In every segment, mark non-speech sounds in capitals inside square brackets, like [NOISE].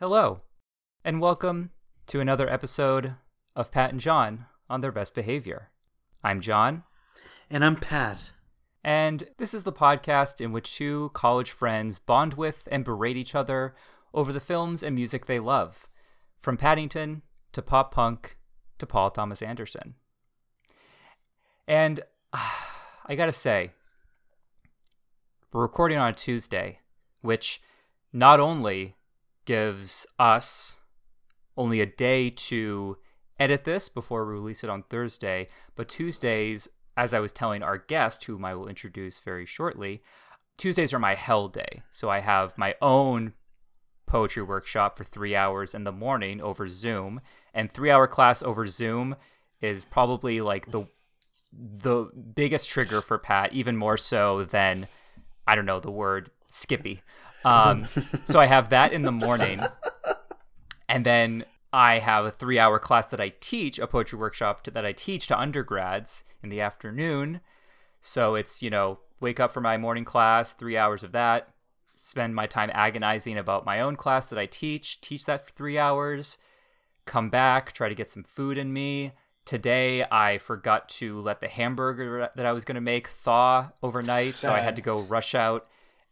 Hello, and welcome to another episode of Pat and John on their best behavior. I'm John, And I'm Pat. and this is the podcast in which two college friends bond with and berate each other over the films and music they love, from Paddington to pop punk to Paul Thomas Anderson. And [SIGHS] I gotta say, we're recording on a Tuesday, which not only gives us only a day to edit this before we release it on Thursday, but Tuesdays, as I was telling our guest, whom I will introduce very shortly, Tuesdays are my hell day. So I have my own poetry workshop for three hours in the morning over Zoom, and three hour class over Zoom is probably like the the biggest trigger for Pat, even more so than I don't know the word Skippy. Um, [LAUGHS] so I have that in the morning, and then I have a three-hour class that I teach, a poetry workshop to, that I teach to undergrads in the afternoon. So it's you know wake up for my morning class, three hours of that, spend my time agonizing about my own class that I teach, teach that for three hours, come back, try to get some food in me. Today, I forgot to let the hamburger that I was going to make thaw overnight, so I had to go rush out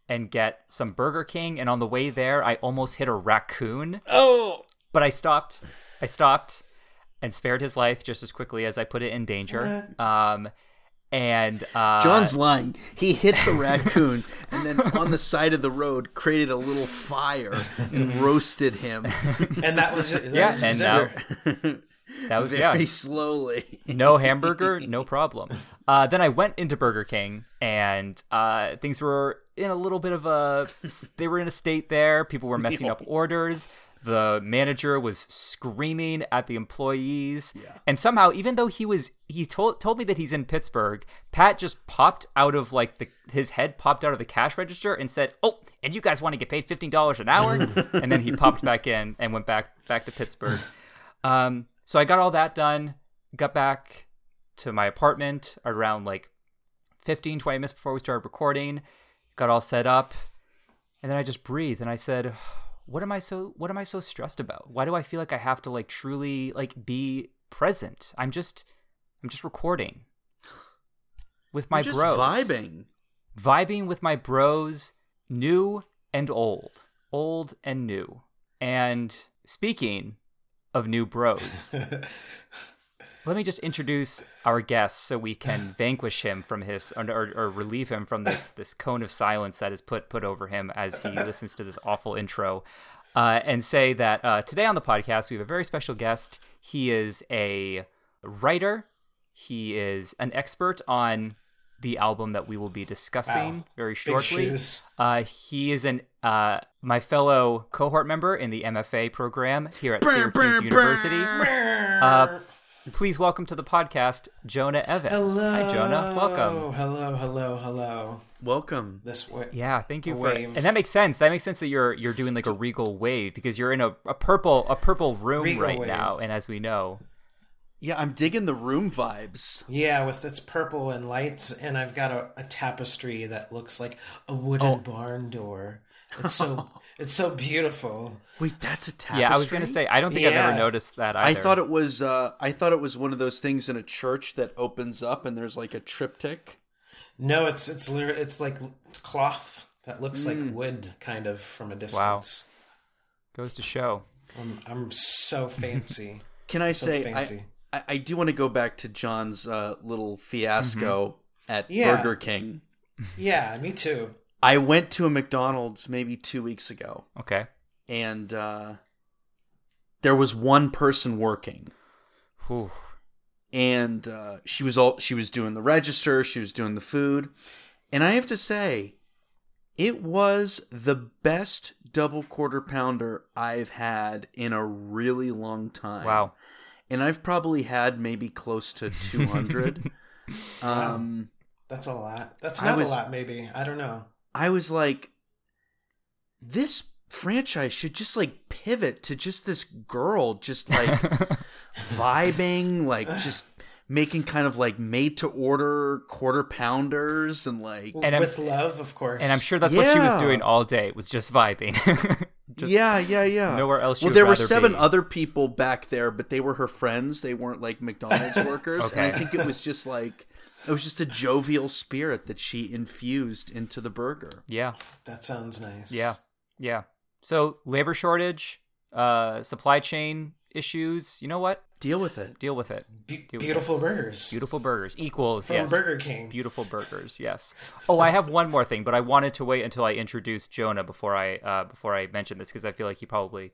and get some Burger King. And on the way there, I almost hit a raccoon, Oh! but I stopped. I stopped and spared his life just as quickly as I put it in danger. Um, and uh, John's lying. He hit the raccoon [LAUGHS] and then on the side of the road created a little fire and [LAUGHS] roasted him and that was that yeah, was and now [LAUGHS] that was very yeah. slowly. no hamburger, no problem. Uh, then I went into Burger King, and uh, things were in a little bit of a. [LAUGHS] They were in a state there. People were messing up orders. The manager was screaming at the employees, and somehow, even though he was, he told told me that he's in Pittsburgh. Pat just popped out of like the his head popped out of the cash register and said, "Oh, and you guys want to get paid fifteen dollars an hour?" [LAUGHS] and then he popped back in and went back back to Pittsburgh. Um, so I got all that done, got back to my apartment around like 15, 20 minutes before we started recording, got all set up, and then I just breathed and I said, what am I so what am I so stressed about? Why do I feel like I have to like truly like be present? I'm just I'm just recording with my You're just bros. vibing. Vibing with my bros, new and old. Old and new. And speaking of new bros, [LAUGHS] let me just introduce our guest so we can [SIGHS] vanquish him from his or, or, or relieve him from this this cone of silence that is put put over him as he [LAUGHS] listens to this awful intro. Uh, and say that uh, today on the podcast we have a very special guest. He is a writer. He is an expert on the album that we will be discussing Wow. very shortly. Uh, he is an uh, my fellow cohort member in the MFA program here at Syracuse University. Uh, please welcome to the podcast Jonah Evans. Hello. Hi, Jonah. Welcome. Hello, hello, hello. Welcome. This way. Yeah, thank you A for wave. and that makes sense. That makes sense that you're you're doing like a regal wave because you're in a, a purple a purple room Regal right wave. now, and as we know, Yeah, I'm digging the room vibes. Yeah, with its purple and lights, and I've got a, a tapestry that looks like a wooden Oh. barn door. It's [LAUGHS] so it's so beautiful. Wait, that's a tapestry. yeah, I was gonna say I don't think I've ever noticed that Either. I thought it was uh I thought it was one of those things in a church that opens up and there's like a triptych. No, it's it's lit- it's like cloth that looks like wood, kind of from a distance. Wow. goes to show. I'm I'm so fancy. [LAUGHS] Can I So say fancy. I, I I do want to go back to John's uh, little fiasco at Yeah. Burger King. yeah, me too. I went to a McDonald's maybe two weeks ago, Okay. and uh, there was one person working, Whew. and uh, she was all she was doing the register, she was doing the food, and I have to say, it was the best double quarter pounder I've had in a really long time. Wow. and I've probably had maybe close to two hundred. [LAUGHS] um. That's a lot. That's not was- a lot, maybe. I don't know. I was like, this franchise should just like pivot to just this girl just like [LAUGHS] vibing, like just making kind of like made to order quarter pounders and like And I'm- with love, of course. And I'm sure that's what she was doing all day. Was just vibing. [LAUGHS] Just yeah, yeah, yeah. nowhere else. Well, there were seven be. other people back there, but they were her friends. They weren't like McDonald's workers. And I think it was just like it was just a jovial spirit that she infused into the burger. Yeah, That sounds nice. yeah, yeah. So labor shortage, uh, supply chain issues. You know what? Deal with it. Deal with it. Be- Do it. beautiful burgers. Beautiful burgers equals From yes. Burger King. Beautiful burgers, yes. Oh, I have one more thing, but I wanted to wait until I introduced Jonah before I uh, before I mention this because I feel like he probably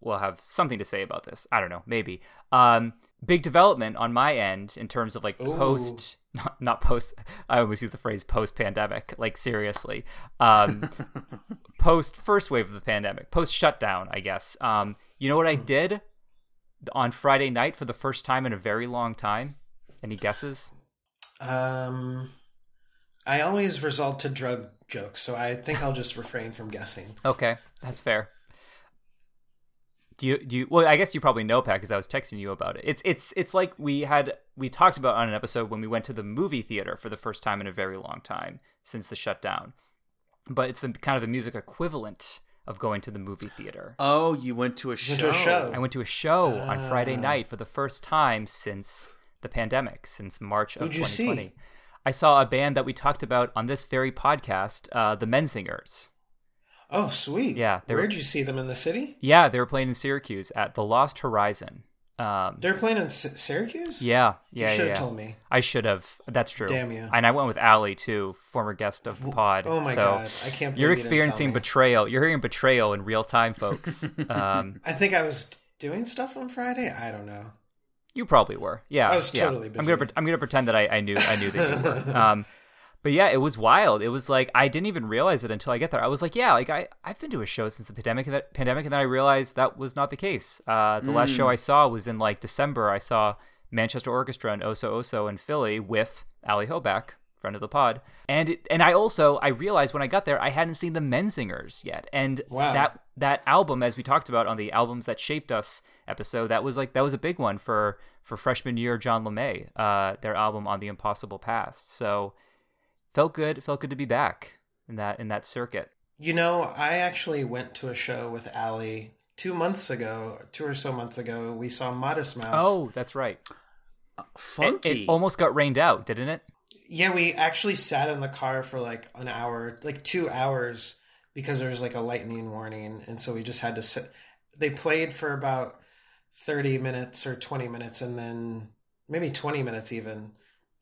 will have something to say about this. I don't know, maybe. Um, big development on my end in terms of like Ooh. post, not, not post. I always use the phrase post pandemic, like seriously. Um, [LAUGHS] post first wave of the pandemic, post shutdown, I guess. Um, you know what I did on Friday night for the first time in a very long time? Any guesses? Um, I always result to drug jokes, so I think I'll just refrain from guessing. Okay, that's fair. Do you do you, well? I guess you probably know, Pat, because I was texting you about it. It's it's it's like we had we talked about on an episode when we went to the movie theater for the first time in a very long time since the shutdown. But it's the kind of the music equivalent of going to the movie theater. Oh, you went to a show. went to a show. I went to a show on Friday Ah. night for the first time since the pandemic, since March of Who'd you see? 2020. I saw a band that we talked about on this very podcast, uh, the Menzingers. Oh, sweet. Yeah, were- Where'd you see them in the city? Yeah, they were playing in Syracuse at the Lost Horizon. Um, They're playing in S- Syracuse. yeah, you yeah, should have yeah. told me. I should have. That's true. Damn you. And I went with Allie too, former guest of the pod. Oh my so god, I can't. Believe You're you experiencing me. betrayal. You're hearing betrayal in real time, folks. [LAUGHS] um, I think I was doing stuff on Friday. I don't know. you probably were. Yeah, I was yeah. totally I'm gonna. I'm gonna pretend that I, I knew. I knew that you were. [LAUGHS] Um, but yeah, it was wild. It was like I didn't even realize it until I get there. I was like, yeah, like I I've been to a show since the pandemic. And that pandemic, and then I realized that was not the case. Uh, the last Mm. show I saw was in like December. I saw Manchester Orchestra and Oso Oso in Philly with Ali Hoback, friend of the pod. And it, and I also I realized when I got there I hadn't seen the Menzingers yet. And Wow. that that album, as we talked about on the albums that shaped us episode, that was like that was a big one for for freshman year John LeMay, uh, their album on the Impossible Past. So felt good, felt good to be back in that in that circuit. You know, I actually went to a show with Allie two months ago, two or so months ago. We saw Modest Mouse. Oh, that's right. It, Funky. it almost got rained out, didn't it? Yeah, we actually sat in the car for like an hour, like two hours, because there was like a lightning warning, and so we just had to sit. They played for about thirty minutes or twenty minutes, and then maybe twenty minutes even,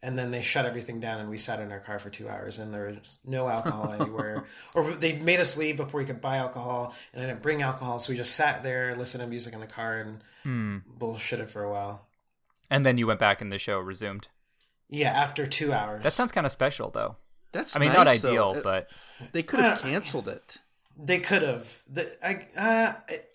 and then they shut everything down, and we sat in our car for two hours, and there was no alcohol [LAUGHS] anywhere, or they made us leave before we could buy alcohol, and I didn't bring alcohol, so we just sat there, listened to music in the car, and Hmm. bullshitted for a while. And then you went back and the show resumed. Yeah, after two hours. That sounds kind of special, though. That's I mean, nice, not ideal, Uh, but they could have canceled it. They could have. The, I uh,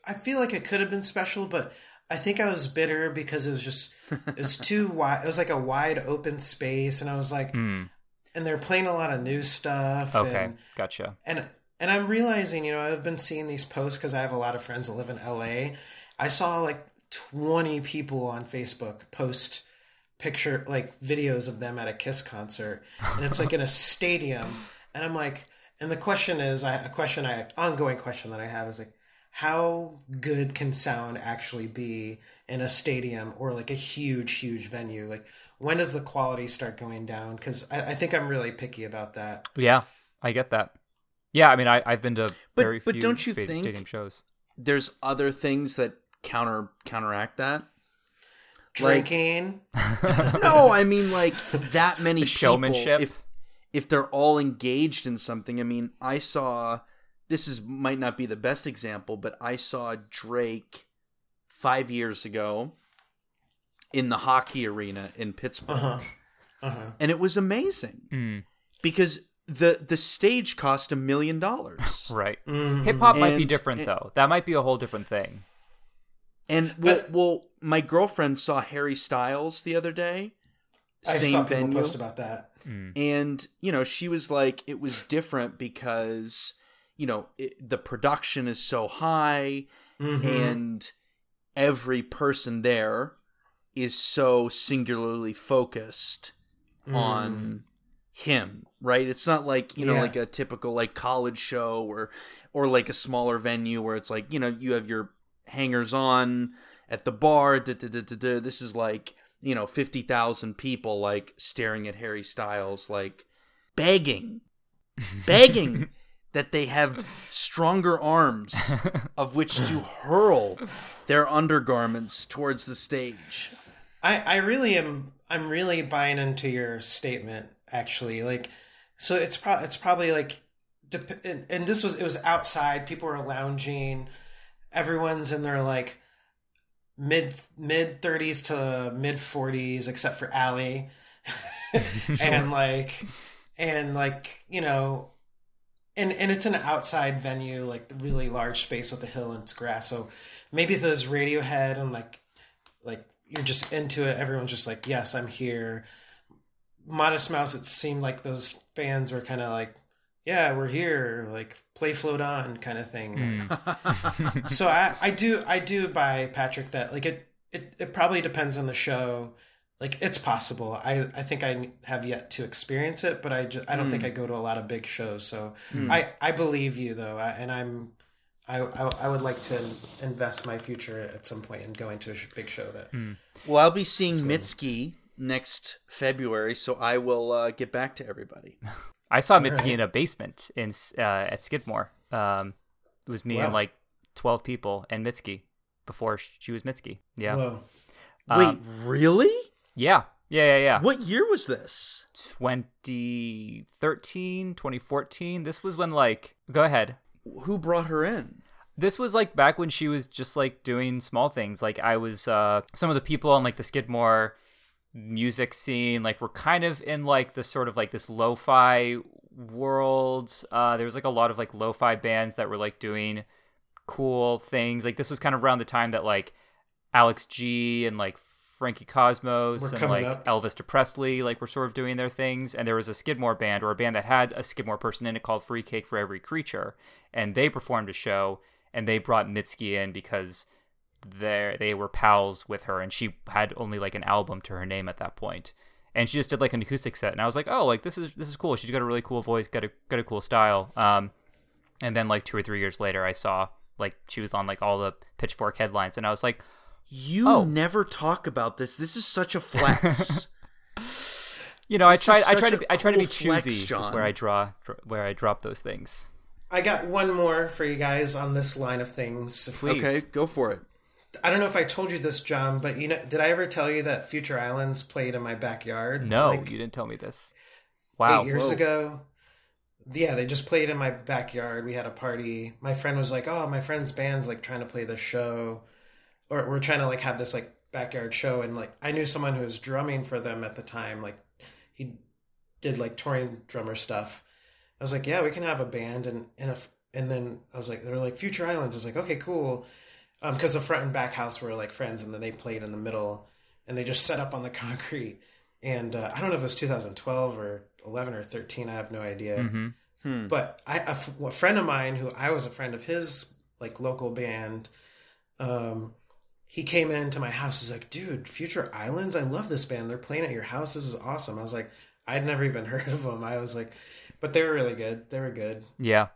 I feel like it could have been special, but I think I was bitter because it was just it was too [LAUGHS] wide. It was like a wide open space, and I was like, hmm. and they're playing a lot of new stuff. okay, and, gotcha. and and I'm realizing, you know, I've been seeing these posts because I have a lot of friends that live in LA. I saw like 20 people on Facebook post picture like videos of them at a Kiss concert, and it's like in a stadium, [LAUGHS] and I'm like, and the question is, I, a question I ongoing question that I have is like, how good can sound actually be in a stadium or like a huge, huge venue? Like, when does the quality start going down? Because I, I think I'm really picky about that. Yeah, I get that. Yeah, I mean, I, I've been to But- very but few don't you sta- think- stadium shows. There's other things that counter counteract that. Like- Drinking. [LAUGHS] no, I mean like that many The people. showmanship? If if they're all engaged in something, I mean, I saw this is might not be the best example, but I saw Drake five years ago in the hockey arena in Pittsburgh, Uh huh. Uh huh. and it was amazing Mm, because the the stage cost a million dollars. [LAUGHS] right. Mm-hmm. Hip hop might be different and- though. That might be a whole different thing. And well, But- well, my girlfriend saw Harry Styles the other day, I same saw people venue, post about that. Mm. and you know she was like, it was different because you know it, the production is so high, Mhm. and every person there is so singularly focused Mm. on him, right? It's not like you know Yeah. like a typical like college show or or like a smaller venue where it's like you know you have your hangers on at the bar. Da, da, da, da, da. This is like you know fifty thousand people like staring at Harry Styles like begging, [LAUGHS] begging that they have [LAUGHS] stronger arms of which to hurl their undergarments towards the stage. I, I really am I'm really buying into your statement actually. Like so it's pro- it's probably like dep- and, and this was it was outside. People were lounging. Everyone's in their like mid mid 30s to mid 40s except for Allie. [LAUGHS] [LAUGHS] And like and like you know and and it's an outside venue like really large space with a hill and it's grass so maybe there's radiohead and like like you're just into it everyone's just like yes i'm here modest mouse it seemed like those fans were kind of like yeah we're here like play float on kind of thing Mm. so I, I do I do buy Patrick that like it, it it probably depends on the show. Like it's possible. I I think I have yet to experience it, but I just, I don't think I go to a lot of big shows. So I I believe you though, and I'm I, I I would like to invest my future at some point in going to a big show that. Well, I'll be seeing Mitski next February, so I will uh, get back to everybody. [LAUGHS] I saw Mitski in a basement in uh, at Skidmore. Um, it was me and like twelve people and Mitski before she was Mitski. Yeah, Whoa. Um, Wait, really? Yeah, yeah, yeah, yeah. What year was this? 2013, 2014. This was when like go ahead. Who brought her in? This was like back when she was just like doing small things. Like I was uh some of the people on like the Skidmore music scene like were kind of in like the sort of like this lo-fi world. Uh there was like a lot of like lo-fi bands that were like doing cool things. Like this was kind of around the time that like Alex G and like Frankie Cosmos Were and like up. Elvis Depressedly like were sort of doing their things and there was a Skidmore band or a band that had a Skidmore person in it called Free Cake for Every Creature and they performed a show and they brought Mitski in because they they were pals with her and she had only like an album to her name at that point. point and she just did like an acoustic set and I was like oh like this is this is cool she's got a really cool voice got a got a cool style um and then like two or three years later I saw like she was on like all the pitchfork headlines and I was like You Oh. never talk about this. This is such a flex. [LAUGHS] You know, I This is try. I try to. Be, I try to be cool flex, choosy John. where I draw, where I drop those things. I got one more for you guys on this line of things. Please. okay, go for it. I don't know if I told you this, John, but you know, did I ever tell you that Future Islands played in my backyard? No, like, you didn't tell me this. Wow. eight years whoa. ago. Yeah, they just played in my backyard. We had a party. My friend was like, "Oh, my friend's band's like trying to play this show, or we're trying to like have this like backyard show." And like, I knew someone who was drumming for them at the time. Like, he did like touring drummer stuff. I was like, "Yeah, we can have a band." And and if and then I was like, "They were like Future Islands." I was like, "Okay, cool," because the front and back house were like friends, and then they played in the middle, and they just set up on the [LAUGHS] concrete. And uh, I don't know if it was 2012 or 11 or 13. I have no idea. hmm Hmm. But I, a, f- a friend of mine who I was a friend of his, like local band, um, he came into my house. He's like, "Dude, Future Islands, I love this band. They're playing at your house. This is awesome." I was like, I'd never even [LAUGHS] heard of them. I was like, but they were really good. They were good. Yeah.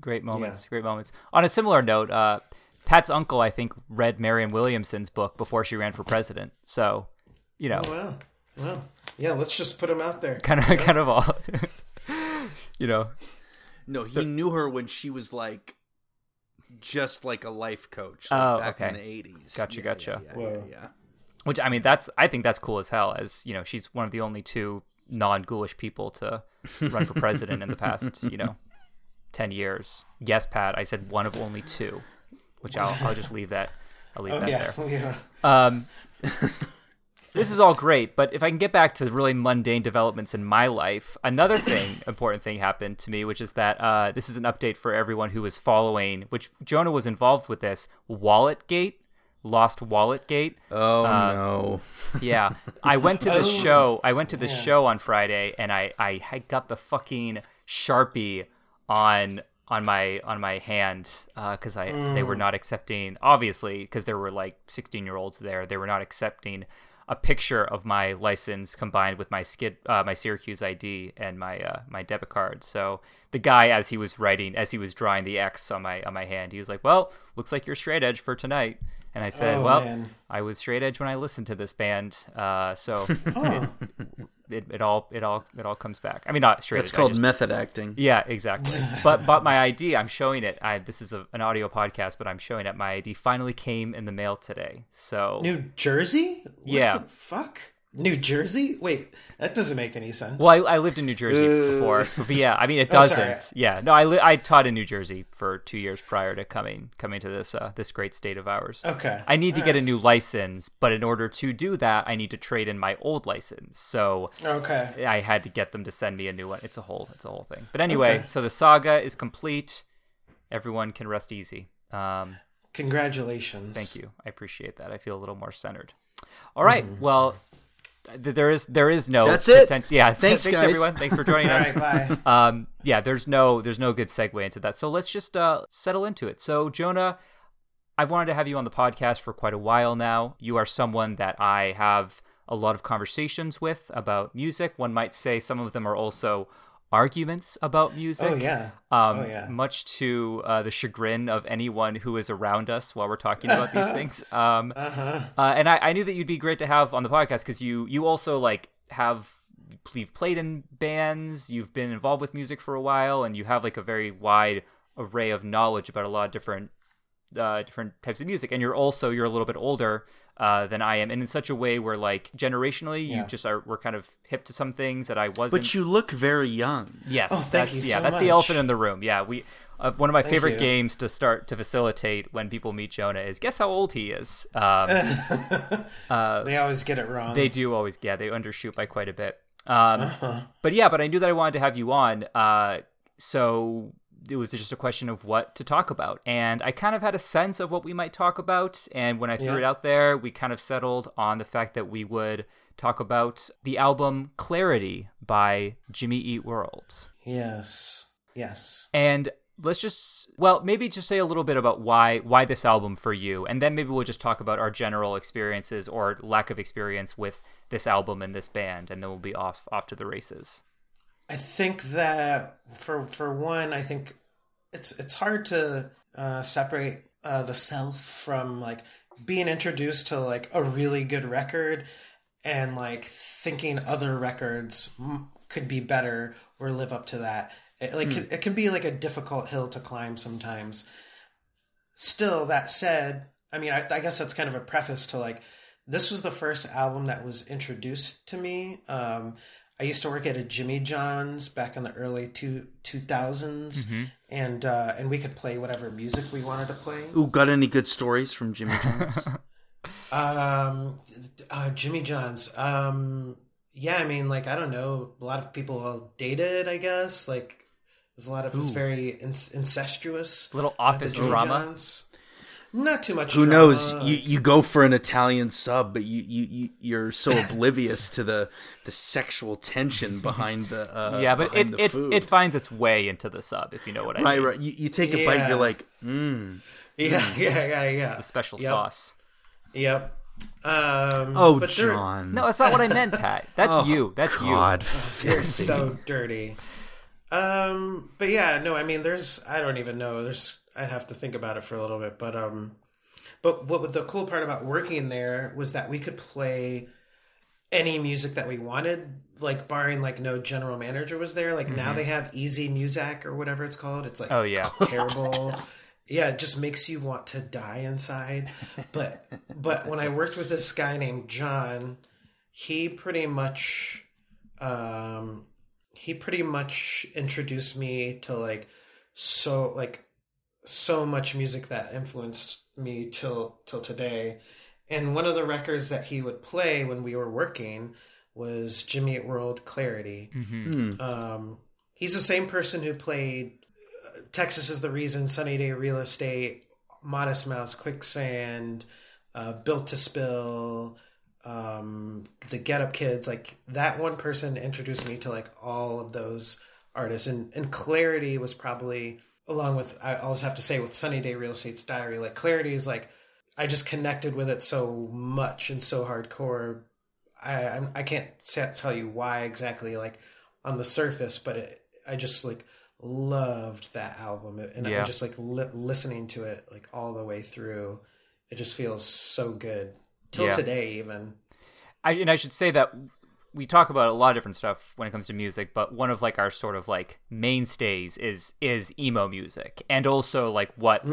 Great moments. Great moments. On a similar note, uh, Pat's uncle, I think, read Marianne Williamson's book before she ran for president. So, you know, Oh, wow. Well, yeah. Let's just put them out there. [LAUGHS] kind of, kind of all. [LAUGHS] you know, No, he knew her when she was like just like a life coach like, Oh, back in okay. the eighties. Gotcha, gotcha. Yeah, Whoa. yeah, yeah. which I mean, that's I think that's cool as hell. As you know, she's one of the only two non-ghoulish people to run for president in the past, you know, [LAUGHS] ten years. Yes, Pat, I said one of only two, which I'll I'll just leave that. I'll leave Oh that yeah, there. [LAUGHS] yeah. Um, [LAUGHS] this is all great, but if I can get back to really mundane developments in my life, another thing, [COUGHS] important thing happened to me, which is that uh, this is an update for everyone who was following, which Jonah was involved with this Walletgate, Lost Walletgate. Oh Uh, no. [LAUGHS] Yeah, I went to this Oh, show. I went to this yeah. show on Friday, and I I had got the fucking sharpie on on my on my hand because I they were not accepting. Obviously, because there were like sixteen year olds there, they were not accepting a picture of my license combined with my skid, uh, my Syracuse ID and my uh, my debit card. So the guy, as he was writing, as he was drawing the X on my on my hand, he was like, "Well, looks like you're straight edge for tonight." And I said, Oh, "Well, man. I was straight edge when I listened to this band, uh, so Oh, it, [LAUGHS] it all it all it all comes back. I mean, not straight. It's called just- method acting. yeah, exactly. [LAUGHS] but but my ID, I'm showing it. I this is a, an audio podcast, but I'm showing it. My ID finally came in the mail today. So New Jersey? What Yeah. the fuck? New Jersey? Wait, that doesn't make any sense. well, I, I lived in New Jersey before, [LAUGHS] but yeah, I mean it Oh, doesn't. sorry. yeah, no, I li- I taught in New Jersey for two years prior to coming coming to this uh, this great state of ours. Okay. I need to All get a new license, but in order to do that, I need to trade in my old license. So Okay. I had to get them to send me a new one. It's a whole it's a whole thing. But anyway, Okay. so the saga is complete. Everyone can rest easy. Um, Congratulations. Thank you. I appreciate that. I feel a little more centered. All right. Well, th- there is there is no That's it. potent- Yeah. [LAUGHS] Thanks, thanks guys. everyone. Thanks for joining [LAUGHS] us. right, bye. [LAUGHS] Um, yeah. There's no there's no good segue into that. So let's just uh, settle into it. So Jonah, I've wanted to have you on the podcast for quite a while now. You are someone that I have a lot of conversations with about music. One might say some of them are also arguments about music. Oh yeah. Um, Oh, yeah. Much to uh, the chagrin of anyone who is around us while we're talking about these [LAUGHS] things. Um, Uh-huh. uh, and I, I knew that you'd be great to have on the podcast because you you also like have you've played in bands, you've been involved with music for a while, and you have like a very wide array of knowledge about a lot of different uh, different types of music. And you're also you're a little bit older uh, than I am, and in such a way where like generationally you just are we're kind of hip to some things that I wasn't. But you look very young. Yes. Oh, thank that's, you Yeah, so that's the elephant in the room. Yeah, we. Uh, one of my Thank favorite you. games to start to facilitate when people meet Jonah is guess how old he is. Um, [LAUGHS] they always get it wrong. they do always, yeah, they undershoot by quite a bit. Um, Uh-huh. But yeah, but I knew that I wanted to have you on, uh, so it was just a question of what to talk about, and I kind of had a sense of what we might talk about. And when I threw Yeah. it out there, we kind of settled on the fact that we would talk about the album "Clarity" by Jimmy Eat World. Yes. Yes. And let's just well, maybe just say a little bit about why why this album for you, and then maybe we'll just talk about our general experiences or lack of experience with this album and this band, and then we'll be off off to the races. I think that for for one, I think it's it's hard to uh, separate uh, the self from like being introduced to like a really good record and like thinking other records mm, could be better or live up to that. It, like it, it can be like a difficult hill to climb sometimes. Still, that said, I mean, I, I guess that's kind of a preface to like this was the first album that was introduced to me. Um, I used to work at a Jimmy John's back in the early two two thousands, and uh, and we could play whatever music we wanted to play. Ooh, got any good stories from Jimmy [LAUGHS] John's? Um, uh, Jimmy John's. Um, yeah, I mean, like I don't know, a lot of people all dated. I guess like there's a lot of it's very in- incestuous. Little the office drama. John's. Not too much. Who drama. knows? You you go for an Italian sub, but you you, you you're so [LAUGHS] oblivious to the the sexual tension behind the uh, [LAUGHS] yeah, but it it, food. it finds its way into the sub, if you know what I right mean. right. You, you take a bite, Yeah. you're like, mmm. [LAUGHS] Yeah, yeah, yeah, yeah. The special Yep. sauce. Yep. Um, Oh, but John. No, that's not what I meant, Pat. That's Oh, you. That's you. God, You're so dirty. Um, but yeah, no, I mean, there's, I don't even know. There's, I'd have to think about it for a little bit. But, um, but what the cool part about working there was that we could play any music that we wanted, like barring like no general manager was there. Like now they have Easy Music or whatever it's called. It's like Mm-hmm. Oh yeah. [LAUGHS] terrible. yeah, it just makes you want to die inside. But but when I worked with this guy named John, he pretty much um he pretty much introduced me to like so like so much music that influenced me till till today. And one of the records that he would play when we were working was Jimmy Eat World Clarity. hmm Mm. Um, he's the same person who played uh, Texas is the Reason, Sunny Day Real Estate, Modest Mouse, Quicksand, uh, Built to Spill, um, the Get Up Kids. Like that one person introduced me to like all of those artists, and and Clarity was probably along with I always have to say with Sunny Day Real Estate's Diary. Like Clarity is like I just connected with it so much and so hardcore I I'm- can't sa- tell you why exactly like on the surface, but it, I just like loved that album, and Yeah. I'm just like li- listening to it like all the way through. It just feels so good till Yeah. today, even. I, and I should say that we talk about a lot of different stuff when it comes to music, but one of like our sort of like mainstays is is emo music, and also like what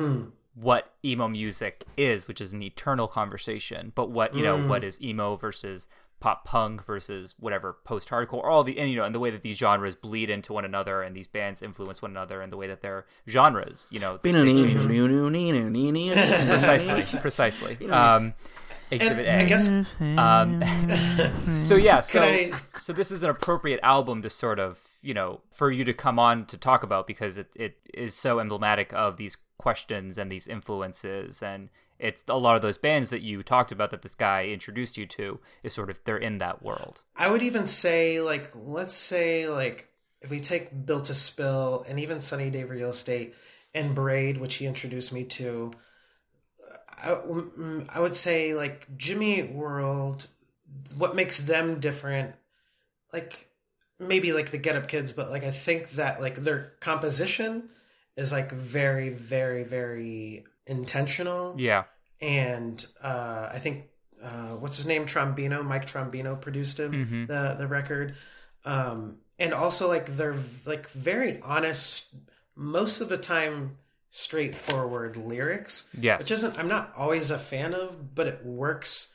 what emo music is, which is an eternal conversation. But what you know, what is emo versus pop punk versus whatever post hardcore, or all the and you know, and the way that these genres bleed into one another, and these bands influence one another, and the way that their genres, you know, precisely, precisely. Um, exhibit And A. I guess Um, [LAUGHS] so yeah, so I- so this is an appropriate album to sort of you know for you to come on to talk about because it it is so emblematic of these questions and these influences and it's a lot of those bands that you talked about that this guy introduced you to is sort of they're in that world. I would even say, like, let's say, like, if we take Built to Spill and even Sunny Day Real Estate and Braid, which he introduced me to, I, mm, I would say, like, Jimmy Eat World, what makes them different, like, maybe like the Get Up Kids, but, like, I think that, like, their composition is, like, very, very, very intentional. Yeah, and uh, I think uh, what's his name? Trombino Mike Trombino produced him Mhm. the the record. Um, and also like they're like very honest most of the time straightforward lyrics yes, which isn't I'm not always a fan of but it works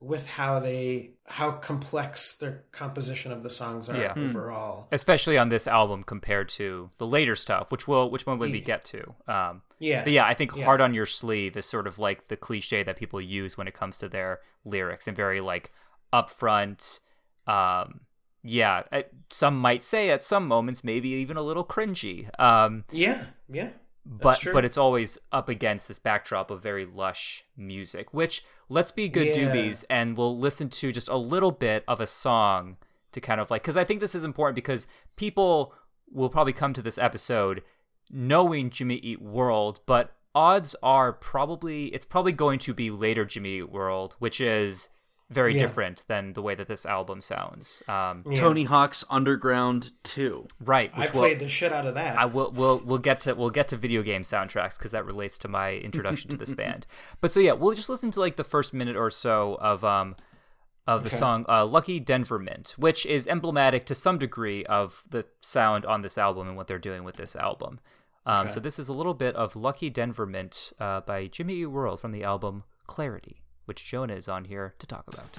with how they how complex their composition of the songs are Yeah. Hmm. overall especially on this album compared to the later stuff, which will which one would we get to? Um, yeah But yeah, I think Yeah. hard on your sleeve is sort of like the cliche that people use when it comes to their lyrics and very like upfront. Um, yeah, some might say at some moments maybe even a little cringy. Um, yeah yeah but but it's always up against this backdrop of very lush music. Which let's be good Yeah. doobies and we'll listen to just a little bit of a song to kind of like because I think this is important because people will probably come to this episode knowing Jimmy Eat World, but odds are probably it's probably going to be later Jimmy Eat World, which is very Yeah. different than the way that this album sounds. Um, Yeah. Tony Hawk's Underground 2. right, I which will played the shit out of that I will we'll we'll get to we'll get to video game soundtracks because that relates to my introduction to this [LAUGHS] band. But so yeah, we'll just listen to like the first minute or so of um of the Okay. song uh, "Lucky Denver Mint," which is emblematic to some degree of the sound on this album and what they're doing with this album. Um, So this is a little bit of "Lucky Denver Mint" uh, by Jimmy Eat World from the album "Clarity," which Jonah is on here to talk about.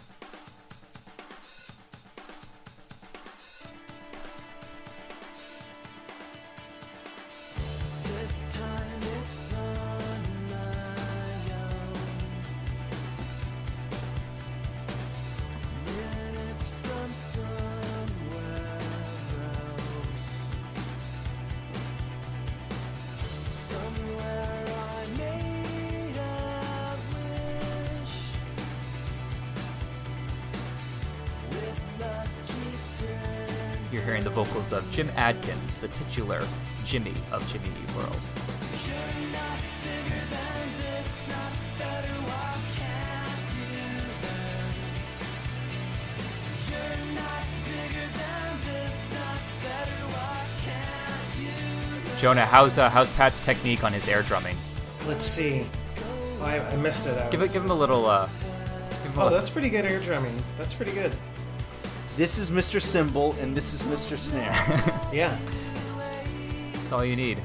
Jim Adkins, the titular Jimmy of Jimmy Eat World. Jonah, how's uh, how's Pat's technique on his air drumming? let's see I, I missed it I Give was- it, give him a little. Uh, him a Oh, little- that's pretty good air drumming. That's pretty good. This is Mr. Cymbal and this is Mr. Snare. [LAUGHS] Yeah. that's all you need.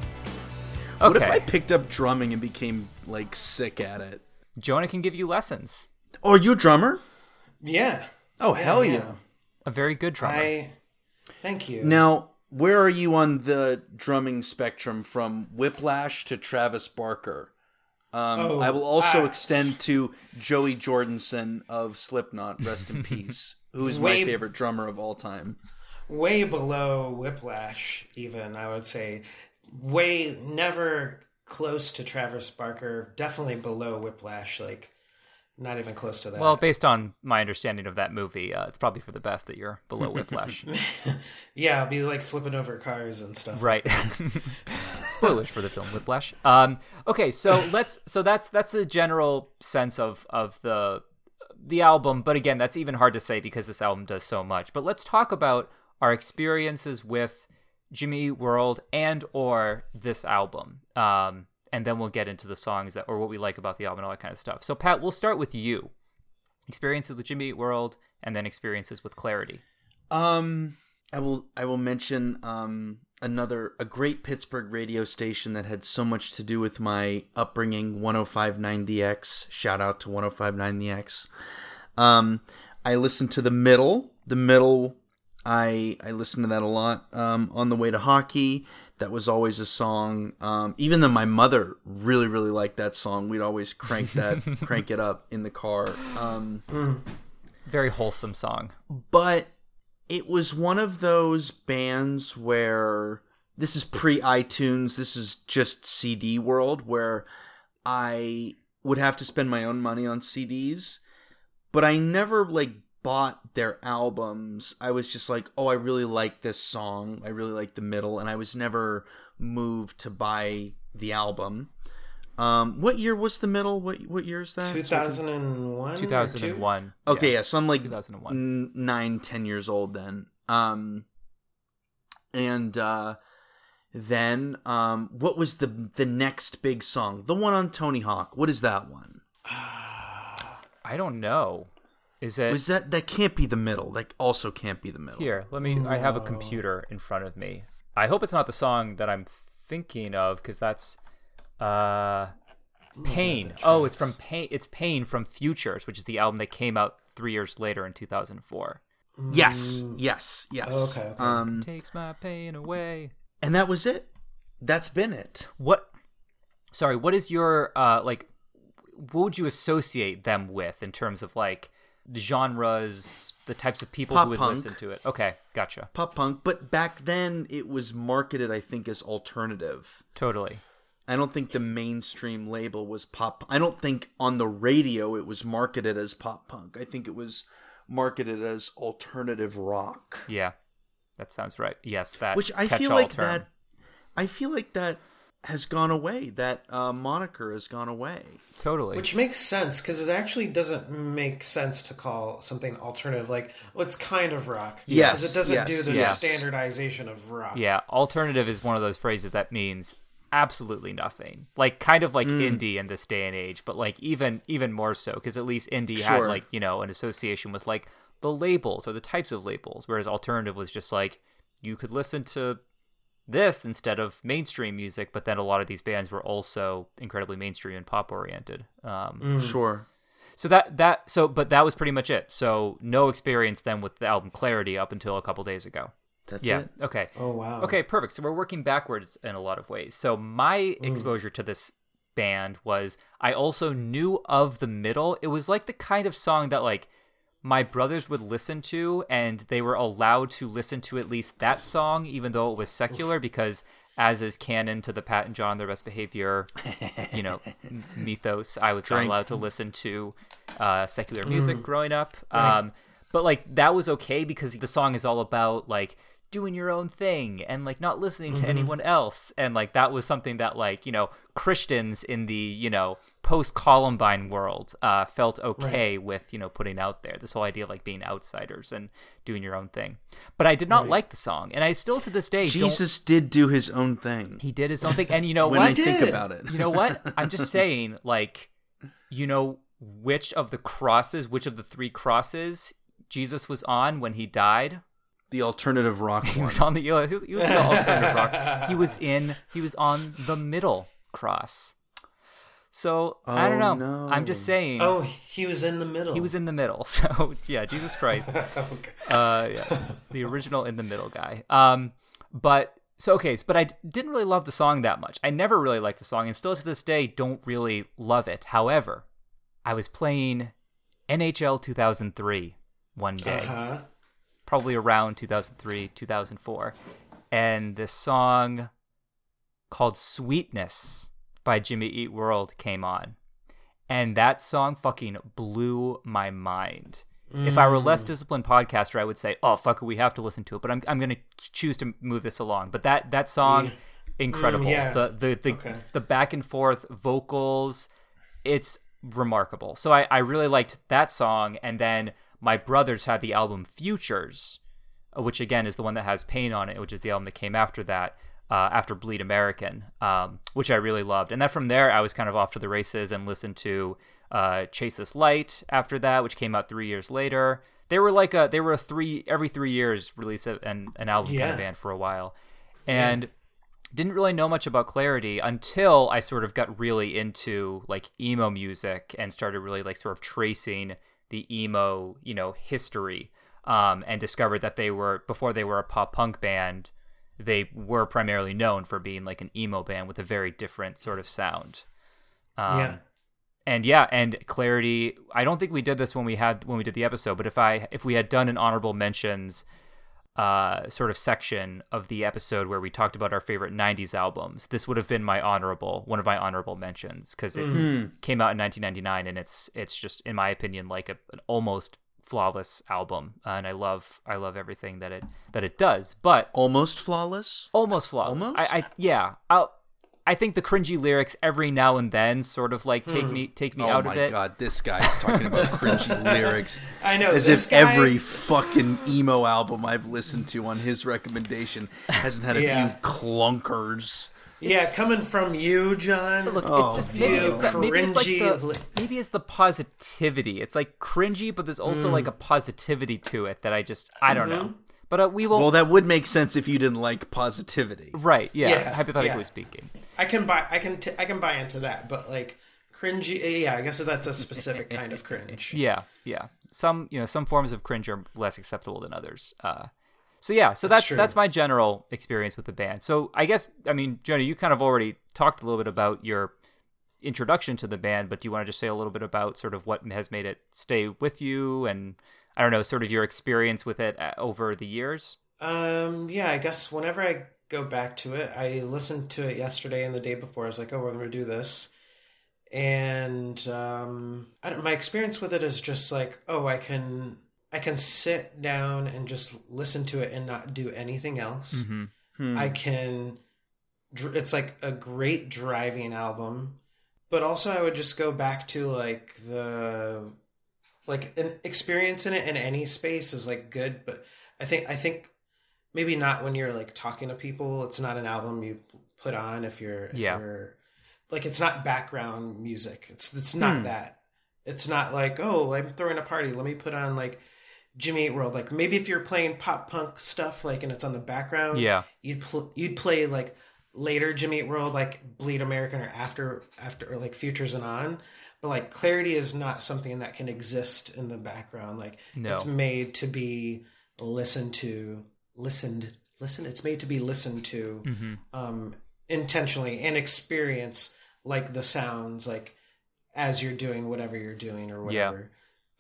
What if I picked up drumming and became like sick at it? Jonah can give you lessons. Oh, are you a drummer? Yeah. Oh, hell yeah. yeah. A very good drummer. I thank you. Now, where are you on the drumming spectrum from Whiplash to Travis Barker? Um, Oh, I will also ah. extend to Joey Jordison of Slipknot, rest in [LAUGHS] peace, who is my favorite drummer of all time. way below Whiplash, even I would say, way never close to Travis Barker. Definitely below Whiplash. Like not even close to that. well, based on my understanding of that movie, uh, it's probably for the best that you're below Whiplash. [LAUGHS] yeah, I'll be like flipping over cars and stuff. right. [LAUGHS] Spoilers for the film Whiplash. Um, okay, so [LAUGHS] let's. So that's that's the general sense of of the the album, but again, that's even hard to say because this album does so much. But let's talk about our experiences with Jimmy World and or this album. Um, and then we'll get into the songs that or what we like about the album and all that kind of stuff. So Pat, we'll start with you. Experiences with Jimmy World and then experiences with Clarity. Um, I will I will mention um another a great Pittsburgh radio station that had so much to do with my upbringing 1059DX. Shout out to 1059DX. Um I listened to the middle. The middle I I listened to that a lot um on the way to hockey. That was always a song. Um, even though my mother really, really liked that song, we'd always crank that, [LAUGHS] crank it up in the car. Um, Very wholesome song. but it was one of those bands where this is pre iTunes, this is just CD world where I would have to spend my own money on CDs, but I never like bought their albums. I was just like, "Oh, I really like this song. I really like the middle," and I was never moved to buy the album. Um, what year was the middle? What what year is that? 2001. 2001. Okay, Yeah. yeah, so I'm like 2001. n- nine, ten years old then. Um, and uh, then um, what was the the next big song? The one on Tony Hawk. What is that one? [SIGHS] I don't know. Is it Was that that can't be the middle? That also can't be the middle. Here, let me. I have a computer in front of me. I hope it's not the song that I'm thinking of because that's uh, Pain. Oh, it's from Pain. It's Pain from Futures, which is the album that came out three years later in 2004. Yes, yes, yes. Okay, okay. Um, Takes my pain away. and that was it. That's been it. What? Sorry. What is your uh like? What would you associate them with in terms of like the genres, the types of people Pop who would punk. listen to it? Okay, gotcha. Pop punk, but back then it was marketed, I think, as alternative. Totally. I don't think the mainstream label was pop. I don't think on the radio it was marketed as pop punk. I think it was marketed as alternative rock, Yeah, that sounds right. Yes, that. which I feel like term. that. I feel like that has gone away. That uh, moniker has gone away. Totally. Which makes sense because it actually doesn't make sense to call something alternative like well, it's kind of rock. Yes, 'Cause it doesn't yes, do the yes. standardization of rock. Yeah, alternative is one of those phrases that means absolutely nothing. Like kind of like Mm. indie in this day and age, but like even even more so because at least indie had like you know an association with like the labels or the types of labels, whereas alternative was just like you could listen to this instead of mainstream music, but then a lot of these bands were also incredibly mainstream and pop oriented. Um, Mm. Sure. So that that so but that was pretty much it. So no experience then with the album Clarity up until a couple days ago. That's yeah. it. Okay. Oh wow. Okay, perfect. So we're working backwards in a lot of ways. So my exposure to this band was I also knew of the middle. It was like the kind of song that like my brothers would listen to and they were allowed to listen to at least that song even though it was secular because as is canon to the Pat and John their best behavior, you know, [LAUGHS] mythos, I was not allowed to listen to uh, secular music growing up. Um, but like that was okay because the song is all about like doing your own thing and like not listening to anyone else. And like that was something that like you know christians in the you know post columbine world uh felt okay with you know putting out there this whole idea of like being outsiders and doing your own thing. But i did not Right. like the song. And i still to this day don't Jesus did do his own thing. he did his own thing. And you know [LAUGHS] when what? I think about it, you know what? I'm just [LAUGHS] saying, like, you know, which of the crosses, which of the three crosses Jesus was on when he died? The alternative rock He one. was on the he was, he was the alternative rock. He was [LAUGHS] in he was on the middle cross. So I don't Oh, know. no. I'm just saying Oh, he was in the middle. he was in the middle. [LAUGHS] So yeah, Jesus Christ. [LAUGHS] okay. uh, yeah, the original in the middle guy. Um, but so okay, but I d- didn't really love the song that much. I never really liked the song, and still to this day don't really love it. However, I was playing NHL 2003 one day, Uh-huh. Probably around 2003, 2004, and this song called "Sweetness" by Jimmy Eat World came on, and that song fucking blew my mind. If I were a Mm. less disciplined podcaster, I would say, "Oh fuck it, we have to listen to it." But I'm I'm gonna choose to move this along. But that that song, incredible. Mm, yeah. The the the Okay. the back and forth vocals, it's remarkable. So I, I really liked that song. And then my brothers had the album Futures, uh, which again is the one that has Pain on it, which is the album that came after that, uh, after Bleed American, um, which I really loved. And then from there, I was kind of off to the races and listened to uh, Chase This Light after that, which came out three years later. They were like a they were a three every three years release a, an an album kind Yeah. of band for a while, and didn't really know much about Clarity until I sort of got really into like emo music and started really like sort of tracing the emo, you know, history. Um, and discovered that they were before they were a pop punk band, they were primarily known for being like an emo band with a very different sort of sound. Um, yeah. and yeah, and clarity. I don't think we did this when we had when we did the episode, but if I if we had done an honorable mentions uh, sort of section of the episode where we talked about our favorite '90s albums, this would have been my honorable one of my honorable mentions because it came out in 1999, and it's it's just in my opinion like a, an almost flawless album, uh, and I love I love everything that it that it does, but Almost flawless. almost flawless. Almost? I, I yeah. I'll, I think the cringy lyrics every now and then sort of like take me take me oh out of it. Oh my god, this guy's talking about [LAUGHS] cringy lyrics. [LAUGHS] I know, As this if guy- every fucking emo album I've listened to on his recommendation hasn't had a Yeah. few clunkers. Yeah, coming from you, John. Look, Oh, it's just maybe it's, that, maybe it's like the maybe it's the positivity. It's like cringy, but there's also Hmm. like a positivity to it that I just I don't know. But uh, we will. Well, that would make sense if you didn't like positivity. right? Yeah, Yeah, hypothetically yeah. speaking. I can buy. I can. T- I can buy into that. But like cringy. Yeah, I guess that's a specific [LAUGHS] kind of cringe. Yeah, yeah. Some you know some forms of cringe are less acceptable than others. Uh, so yeah, so that's true. that's my general experience with the band. So I guess I mean, Jonah, you kind of already talked a little bit about your introduction to the band, but do you want to just say a little bit about sort of what has made it stay with you and I don't know, sort of your experience with it uh, over the years? Um. Yeah. I guess whenever I go back to it, I listened to it yesterday and the day before. I was like, oh, we're gonna do this. And um, I don't, my experience with it is just like, oh, I can I can sit down and just listen to it and not do anything else. Mm-hmm. I can. It's like a great driving album, but also I would just go back to like the like an experience in it in any space is like good, but I think I think maybe not when you're like talking to people. It's not an album you put on if you're if Yeah. you're like it's not background music. It's it's not Hmm. that. It's not like oh I'm throwing a party. Let me put on like Jimmy Eat World. Like maybe if you're playing pop punk stuff like and it's on the background Yeah. you'd pl- you'd play like later Jimmy Eat World like Bleed American or after after or like Futures and on but like clarity is not something that can exist in the background like No. it's made to be listened to listened listen it's made to be listened to Mm-hmm. um intentionally and experience like the sounds like as you're doing whatever you're doing or Yeah. whatever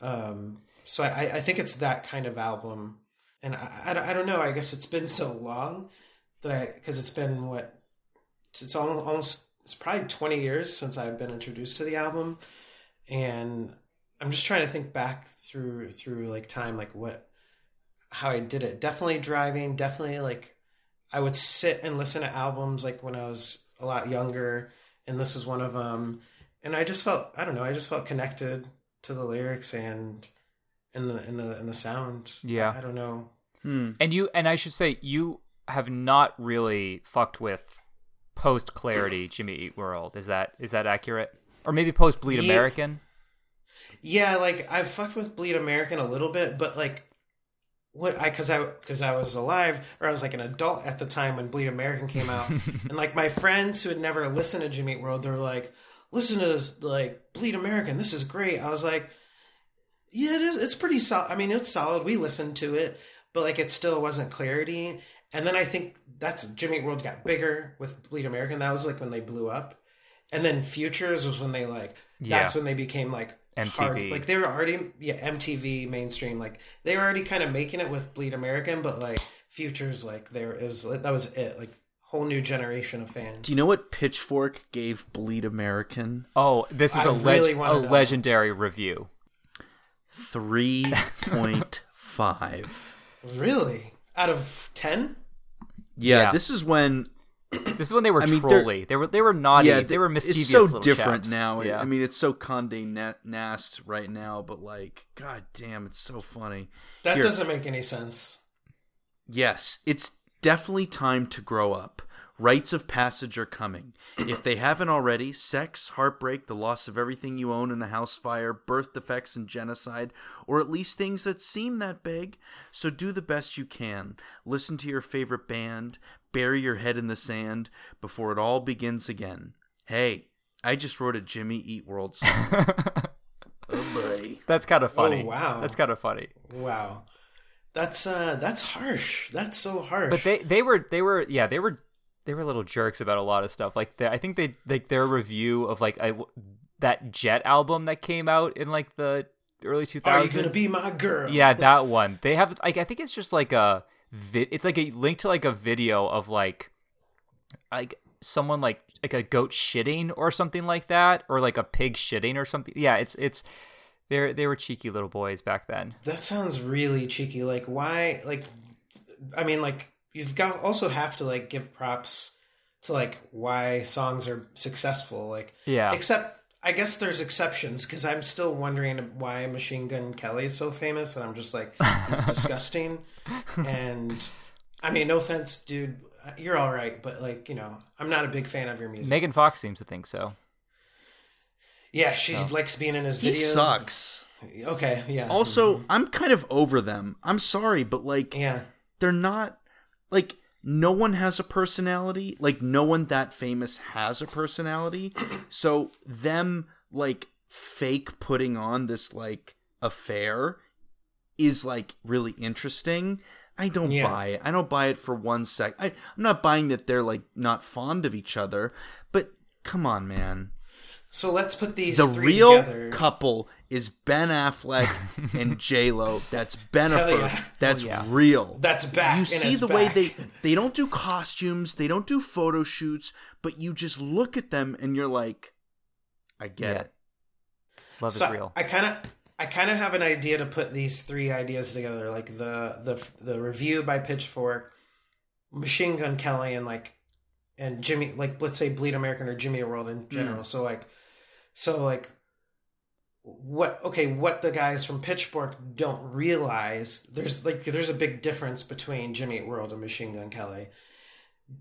um so i i think it's that kind of album and i i, don't- I don't know i guess it's been so long that i because it's been what it's almost it's probably 20 years since i've been introduced to the album. And i'm just trying to think back through through like time like what how i did it. Definitely driving definitely like i would sit and listen to albums like when i was a lot younger and this is one of them and i just felt i don't know i just felt connected to the lyrics and in the and the and the sound. Yeah. i, I don't know. Hmm. And you and I should say you have not really fucked with post clarity Jimmy Eat World. Is that is that accurate? Or maybe post Bleed Yeah. American? Yeah, like I fucked with Bleed American a little bit, but like what I cuz I cuz I was alive or I was like an adult at the time when Bleed American came out. [LAUGHS] and like my friends who had never listened to Jimmy Eat World, they were like, "Listen to this like Bleed American. This is great." I was like, "Yeah, it is. It's pretty solid. I mean, it's solid. We listened to it, but like it still wasn't clarity." And then I think that's Jimmy Eat World got bigger with Bleed American. That was like when they blew up. And then Futures was when they like that's Yeah. when they became like MTV. hard. Like they were already yeah MTV mainstream. Like they were already kind of making it with Bleed American, but like Futures like there is that was it. Like whole new generation of fans. Do you know what Pitchfork gave Bleed American? Oh, this is I a leg- really a wanna legendary review. 3.5. [LAUGHS] really out of ten? Yeah, Yeah. this is when This is when they were I mean, trolly. They were they were naughty. yeah, they were mischievous. It's so little different chaps. now. Yeah. I mean, it's so Condé Nast right now, but like, god damn, it's so funny. That Here. doesn't make any sense. Yes, it's definitely time to grow up. Rites of passage are coming. If they haven't already, sex, heartbreak, the loss of everything you own in a house fire, birth defects, and genocide, or at least things that seem that big. So do the best you can. Listen to your favorite band, bury your head in the sand before it all begins again. Hey, I just wrote a Jimmy Eat World song. [LAUGHS] oh boy. That's kind of funny. Oh, wow. That's kind of funny. Wow. That's uh that's harsh. That's so harsh. But they they were they were yeah they were they were little jerks about a lot of stuff. Like I think they like their review of like I, that Jet album that came out in like the early 2000s. Are you gonna be my girl? Yeah, that one. They have like I think it's just like a vid. It's like a link to like a video of like like someone like like a goat shitting or something like that, or like a pig shitting or something. Yeah, it's it's they they were cheeky little boys back then. That sounds really cheeky. Like why like I mean like you've got also have to like give props to like why songs are successful. Like Yeah, except I guess there's exceptions because I'm still wondering why Machine Gun Kelly is so famous, and I'm just like, it's [LAUGHS] disgusting. And I mean, no offense, dude, you're all right, but like, you know, I'm not a big fan of your music. Megan Fox seems to think so. yeah, she Oh. likes being in his He videos. sucks. Okay, yeah. Also, mm-hmm. I'm kind of over them. I'm sorry, but like yeah, they're not like no one has a personality. Like no one that famous has a personality. [CLEARS THROAT] So them like fake putting on this like affair is like really interesting. I don't Yeah. buy it. I don't buy it for one sec I, i'm not buying that they're like not fond of each other but come on man. So let's put these the three real together. couple is ben affleck and [LAUGHS] j-lo that's Bennifer. yeah. that's yeah. real That's back. you see it's the way they they don't do costumes they don't do photo shoots but you just look at them and you're like i get Yeah. it Love so is real. I kind of I kind of have an idea to put these three ideas together, like the the the review by Pitchfork, Machine Gun Kelly, and like and Jimmy, like let's say Bleed American or Jimmy World in hmm. general. So like, so like, what? Okay, what the guys from Pitchfork don't realize there's like there's a big difference between Jimmy Eat World and Machine Gun Kelly.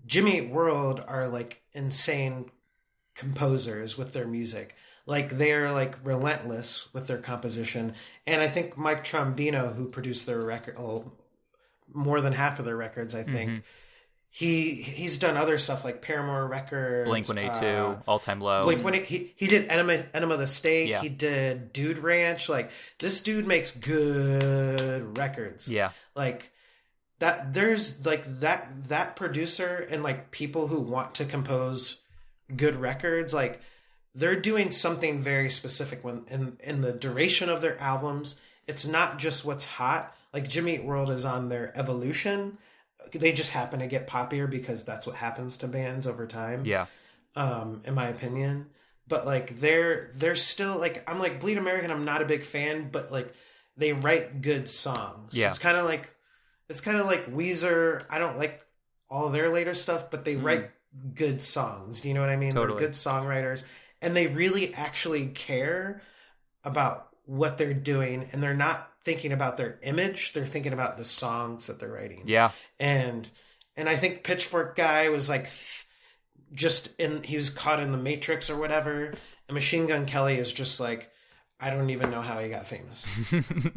Jimmy Eat World are like insane composers with their music like they're like relentless with their composition and i think mark trombino who produced their record well, more than half of their records i think Mhm. He he's done other stuff like paramore records Blink One Eight Two, uh, All Time Low. Blink One Eight. He he did Enema Enema the State. Yeah. He did Dude Ranch. Like this dude makes good records yeah, like that there's like that that producer and like people who want to compose good records like they're doing something very specific when in in the duration of their albums it's not just what's hot like jimmy Eat world is on their evolution they just happen to get poppier because that's what happens to bands over time. Yeah, um in my opinion. But like they're they're still like i'm like bleed american i'm not a big fan but like they write good songs. Yeah. it's kind of like it's kind of like weezer. I don't like all their later stuff but they Mm. write good songs. Do you know what i mean? Totally. they're good songwriters. And they really actually care about what they're doing and they're not thinking about their image they're thinking about the songs that they're writing yeah. and and I think Pitchfork guy was like just in he was caught in the Matrix or whatever. And Machine Gun Kelly is just like I don't even know how he got famous.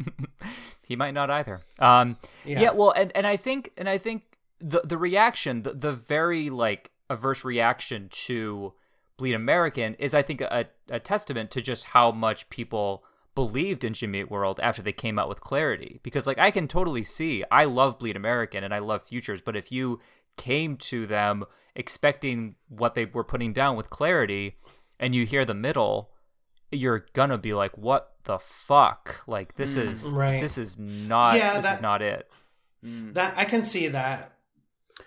[LAUGHS] he might not either. Um, yeah. Yeah. well, and, and I think and I think the the reaction, the, the very like averse reaction to Bleed American is, I think, a, a testament to just how much people believed in Jimmy Eat World after they came out with Clarity. Because like I can totally see, I love Bleed American and I love Futures, but if you came to them expecting what they were putting down with Clarity, and you hear the middle, you're gonna be like, "What the fuck? Like this mm, is Right. this is not Yeah, this that- is not it." Mm. That I can see that.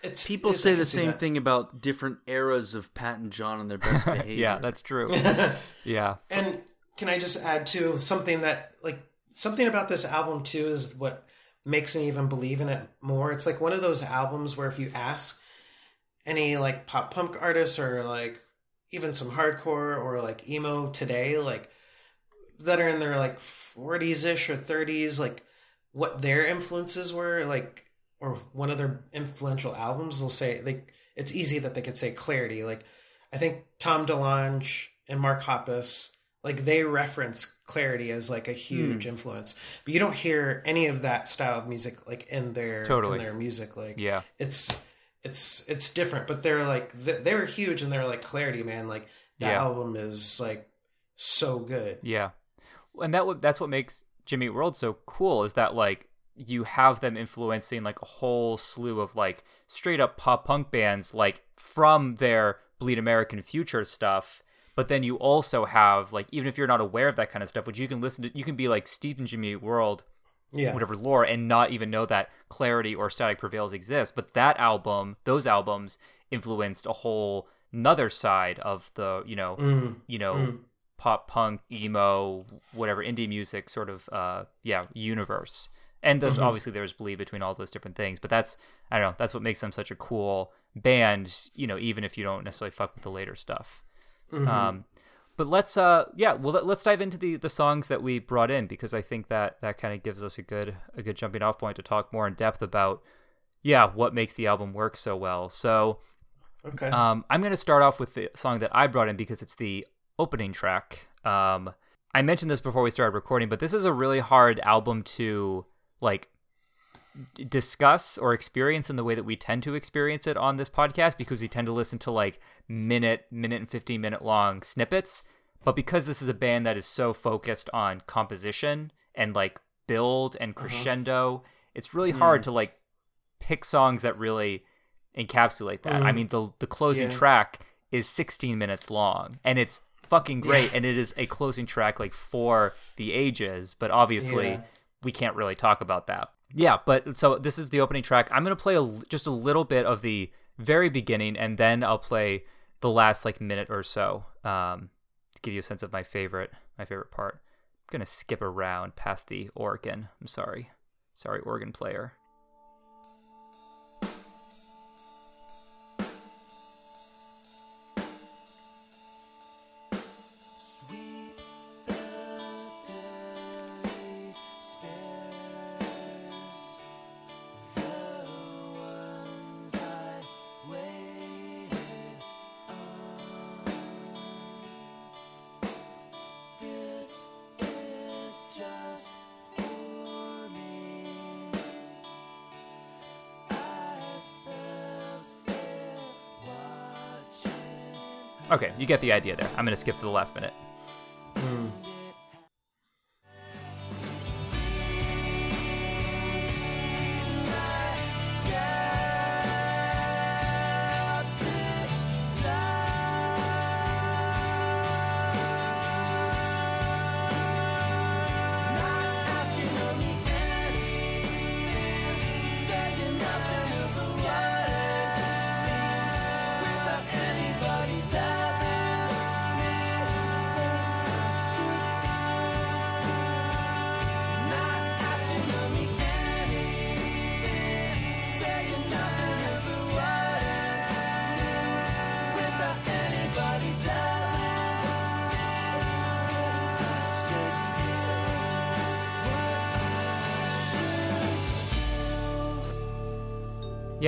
It's people it's- say the same that. thing about different eras of pat and john and their best [LAUGHS] behavior yeah, that's true. [LAUGHS] yeah, And can I just add to something that like something about this album too is what makes me even believe in it more. It's like one of those albums where if you ask any like pop punk artists or like even some hardcore or like emo today, like that are in their like 40s ish or 30s, like what their influences were, like, or one of their influential albums, they'll say, like, it's easy that they could say Clarity. Like, I think Tom DeLonge and Mark Hoppus, like, they reference Clarity as like a huge Hmm. influence, but you don't hear any of that style of music like in their Totally. in their music. Like, Yeah. it's it's it's different but they're like they were huge and they're like clarity man like the Yeah. album is like so good Yeah, and that what that's what makes Jimmy World so cool is that like you have them influencing like a whole slew of like straight up pop punk bands like from their Bleed American Future stuff. But then you also have like even if you're not aware of that kind of stuff, which you can listen to, you can be like steeped in Jimmy World yeah whatever lore and not even know that clarity or static prevails exists but that album those albums influenced a whole another side of the you know Mm, you know mm. pop punk emo whatever indie music sort of uh yeah universe and there's Mhm. obviously there's bleed between all those different things but that's i don't know that's what makes them such a cool band you know even if you don't necessarily fuck with the later stuff Mhm. um, but let's uh yeah, well let, let's dive into the the songs that we brought in because I think that that kind of gives us a good a good jumping off point to talk more in depth about yeah, what makes the album work so well. So, okay um I'm going to start off with the song that I brought in because it's the opening track. Um I mentioned this before we started recording, but this is a really hard album to like discuss or experience in the way that we tend to experience it on this podcast because we tend to listen to like minute, minute and 15 minute long snippets. But because this is a band that is so focused on composition and like build and crescendo, it's really hard to like pick songs that really encapsulate that. I Mm. mean, the the closing Yeah. track is 16 minutes long and it's fucking great and it is a closing track like for the ages, but obviously Yeah. we can't really talk about that. Yeah, but so this is the opening track. I'm going to play a, just a little bit of the very beginning and then I'll play the last like minute or so um, to give you a sense of my favorite my favorite part. I'm going to skip around past the organ. I'm sorry. Sorry organ player. You get the idea there. I'm going to skip to the last minute.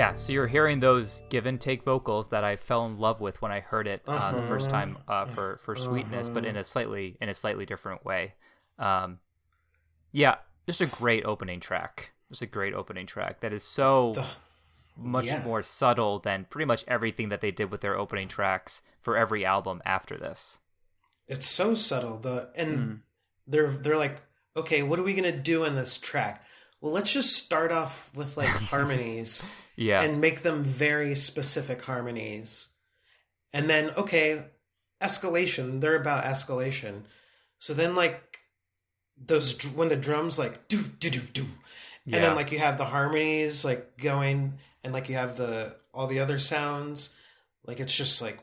Yeah, so you're hearing those give and take vocals that I fell in love with when I heard it uh, the first Uh-huh. time uh, for for sweetness, but in a slightly in a slightly different way. Um, yeah, just a great opening track. Just a great opening track that is so much yeah. more subtle than pretty much everything that they did with their opening tracks for every album after this. it's so subtle the and Mm. they're they're like okay what are we gonna do in this track well let's just start off with like [LAUGHS] harmonies Yeah, and make them very specific harmonies. And then okay escalation they're about escalation. So then like those when the drums like do do do do yeah, and then like you have the harmonies like going and like you have the all the other sounds like it's just like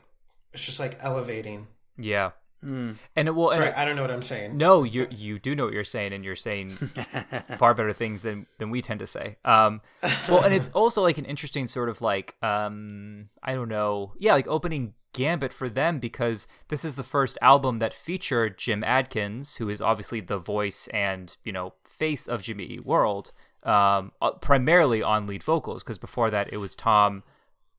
it's just like elevating. Yeah. And it will. and Sorry, it- I don't know what I'm saying. no, you you do know what you're saying, and you're saying [LAUGHS] far better things than than we tend to say. Um, well, and it's [LAUGHS] also like an interesting sort of like um, I don't know, yeah, like opening gambit for them because this is the first album that featured Jim Adkins, who is obviously the voice and you know face of Jimmy Eat World, um, uh, primarily on lead vocals because before that it was Tom.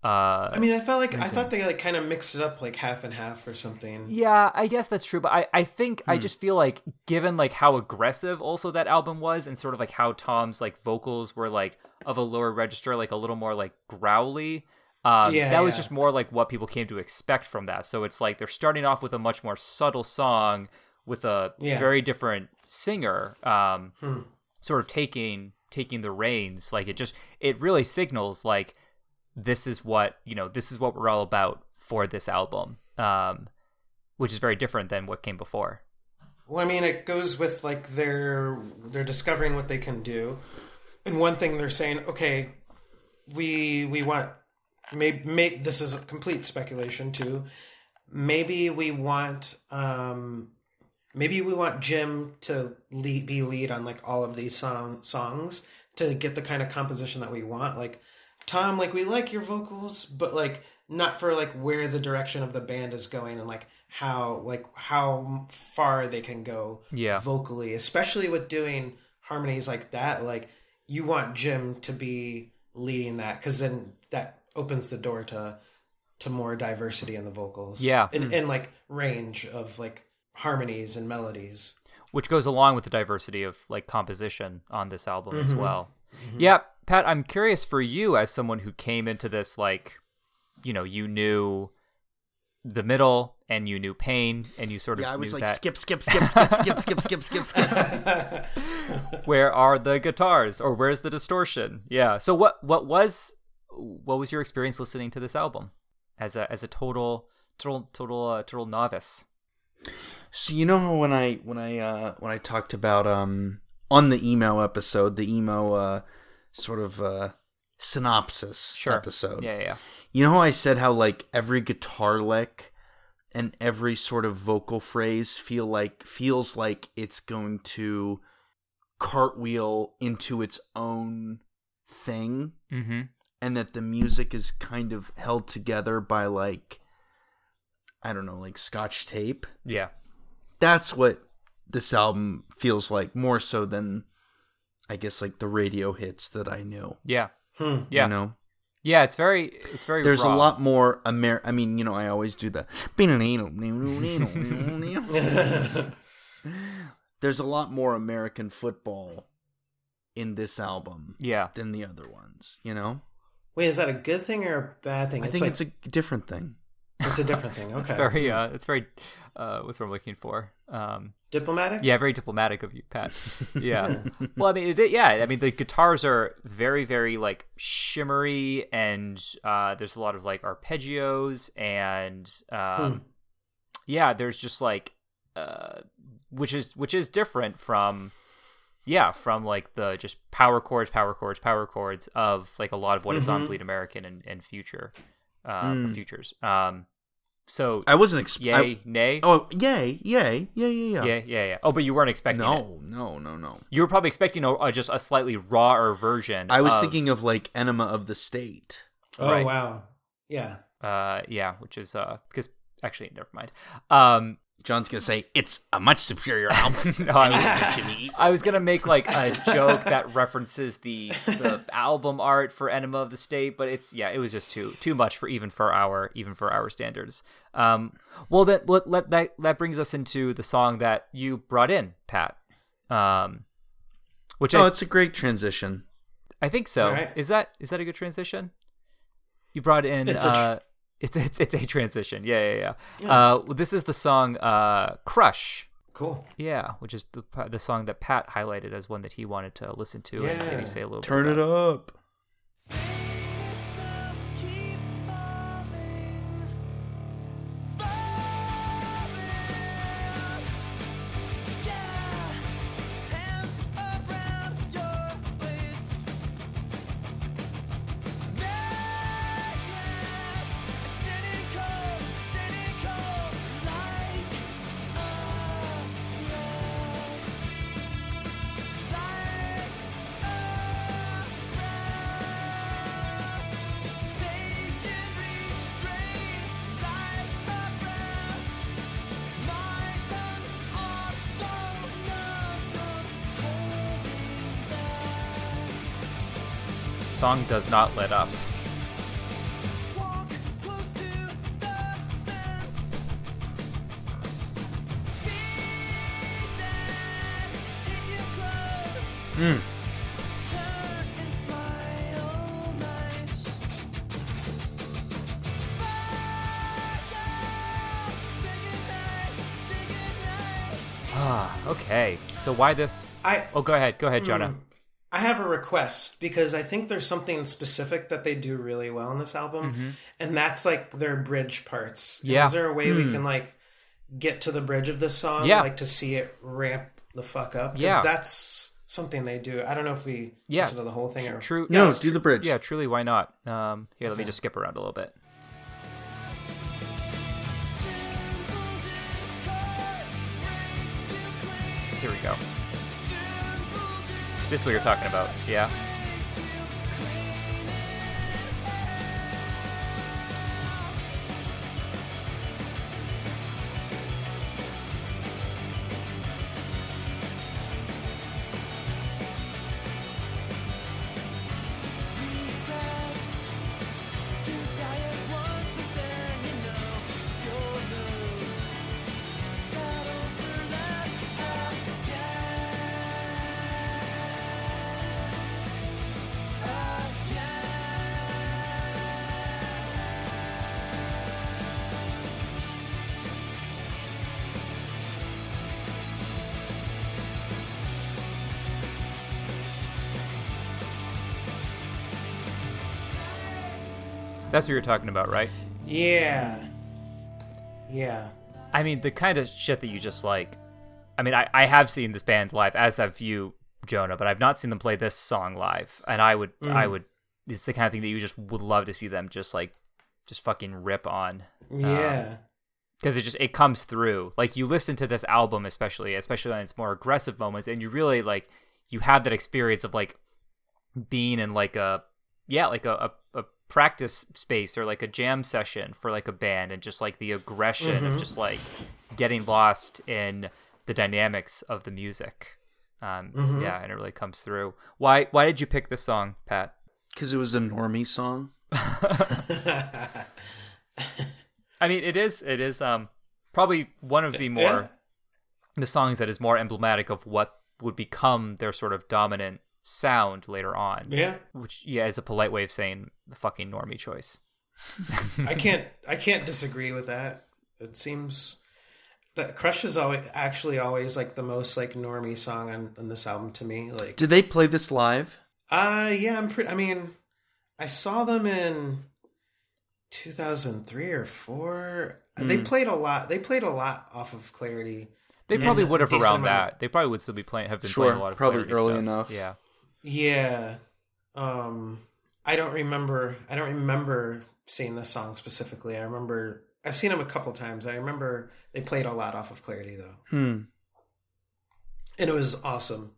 Uh, I mean, I felt like I thought they like kind of mixed it up like half and half or something. Yeah, I guess that's true, but I, I think Hmm. I just feel like given like how aggressive also that album was and sort of like how Tom's like vocals were like of a lower register, like a little more like growly. Um, Yeah, that was yeah. just more like what people came to expect from that. So it's like they're starting off with a much more subtle song with a Yeah. very different singer, um, Hmm. sort of taking taking the reins. Like it just it really signals like this is what you know this is what we're all about for this album um which is very different than what came before Well, I mean, it goes with like they're they're discovering what they can do, and one thing they're saying, okay, we we want maybe may, this is a complete speculation too. Maybe we want um, maybe we want Jim to lead, be lead on like all of these song songs to get the kind of composition that we want. Like Tom, like we like your vocals, but like not for like where the direction of the band is going and like how like how far they can go Yeah. vocally, especially with doing harmonies like that. Like you want Jim to be leading that because then that opens the door to to more diversity in the vocals. Yeah. and, and like range of like harmonies and melodies. which goes along with the diversity of like composition on this album as Mhm. well yeah pat i'm curious for you as someone who came into this like you know you knew the middle and you knew pain and you sort of Yeah, I was like that skip, skip, skip, skip, skip, skip, skip, skip, skip. [LAUGHS] where are the guitars? Or where's the distortion? Yeah. So what what was what was your experience listening to this album as a as a total total total uh, total novice? So you know how when I when I uh when I talked about um on the emo episode, the emo uh sort of uh synopsis episode. yeah yeah, yeah. You know how I said how like every guitar lick and every sort of vocal phrase feel like feels like it's going to cartwheel into its own thing mm-hmm and that the music is kind of held together by like I don't know, like scotch tape. yeah That's what this album feels like more so than I guess like the radio hits that I knew. yeah Hmm. yeah You know? yeah it's very it's very There's raw. a lot more Amer I mean, you know, I always do the [LAUGHS] There's a lot more American football in this album yeah than the other ones, you know? Wait, is that a good thing or a bad thing? I think like, it's a different thing. It's a different thing. [LAUGHS] Okay, very uh it's very uh what's what i'm looking for um diplomatic. yeah very diplomatic of you pat [LAUGHS] yeah well i mean it, yeah i mean the guitars are very very like shimmery and uh there's a lot of like arpeggios and um Hmm. yeah there's just like uh which is which is different from yeah from like the just power chords power chords power chords of like a lot of what is on Mhm. bleed american and, and future or Mm. futures um so I wasn't expecting. yay I- nay Oh, yay, yay, yeah, yeah, yeah. yeah yeah yeah oh but you weren't expecting it No, no, no, no. you were probably expecting a, a just a slightly rawer version I was of- thinking of like Enema of the State. Oh Right. wow, yeah. uh yeah which is uh because actually never mind um John's gonna say it's a much superior [LAUGHS] album. no, I was, Jimmy [LAUGHS] I was gonna make like a joke that references the the album art for Enema of the State, but it's yeah, it was just too too much for even for our even for our standards. Um, well, that let, let that that brings us into the song that you brought in, Pat. Um, which Oh, I, it's a great transition. I think so. All right. Is that is that a good transition? You brought in It's a tr- uh, it's it's it's a transition. Yeah, yeah, yeah. Uh, this is the song uh, "Crush." Cool. Yeah, which is the the song that Pat highlighted as one that he wanted to listen to and maybe say a little Turn bit it about. up. Smile. not goodnight. up. goodnight. Ah, okay. So why this? I Oh, go ahead. Go ahead, Jonah. I have a request because I think there's something specific that they do really well in this album, and that's like their bridge parts. Yeah. Is there a way we can like get to the bridge of this song, Yeah. like to see it ramp the fuck up? Yeah. that's something they do. I don't know if we Yeah. listen to the whole thing or True. No, yeah, do the bridge. Yeah, truly. Why not? Um, here, let me just skip around a little bit. Here we go. This is what you're talking about, yeah? That's what you're talking about, right? Yeah. Yeah. I mean, the kind of shit that you just like. I mean, I, I have seen this band live, as have you, Jonah, but I've not seen them play this song live. And I would, I mm. would, it's the kind of thing that you just would love to see them just like, just fucking rip on. Um, yeah. because it just it comes through like you listen to this album especially especially on its more aggressive moments and you really like you have that experience of like being in like a yeah like a, a practice space or like a jam session for like a band and just like the aggression of just like getting lost in the dynamics of the music um yeah and it really comes through why why did you pick this song pat Because it was a normie song. [LAUGHS] [LAUGHS] I mean, it is. It is. Um, probably one of the more Yeah. the songs that is more emblematic of what would become their sort of dominant sound later on. yeah. Which, yeah, is a polite way of saying the fucking normie choice. I can't I can't disagree with that. It seems that Crush is always actually always like the most like normie song on, on this album to me. Like Did they play this live? uh yeah, I'm pretty I mean I saw them in 2003 or 4. They played a lot. They played a lot off of Clarity. They probably would have around that. They probably would still be playing. Have been Sure, playing a lot of probably Clarity early stuff. enough. Yeah. Yeah. Um I don't remember I don't remember seeing this song specifically. I remember I've seen them a couple times. I remember they played a lot off of Clarity though. Hmm. and it was awesome.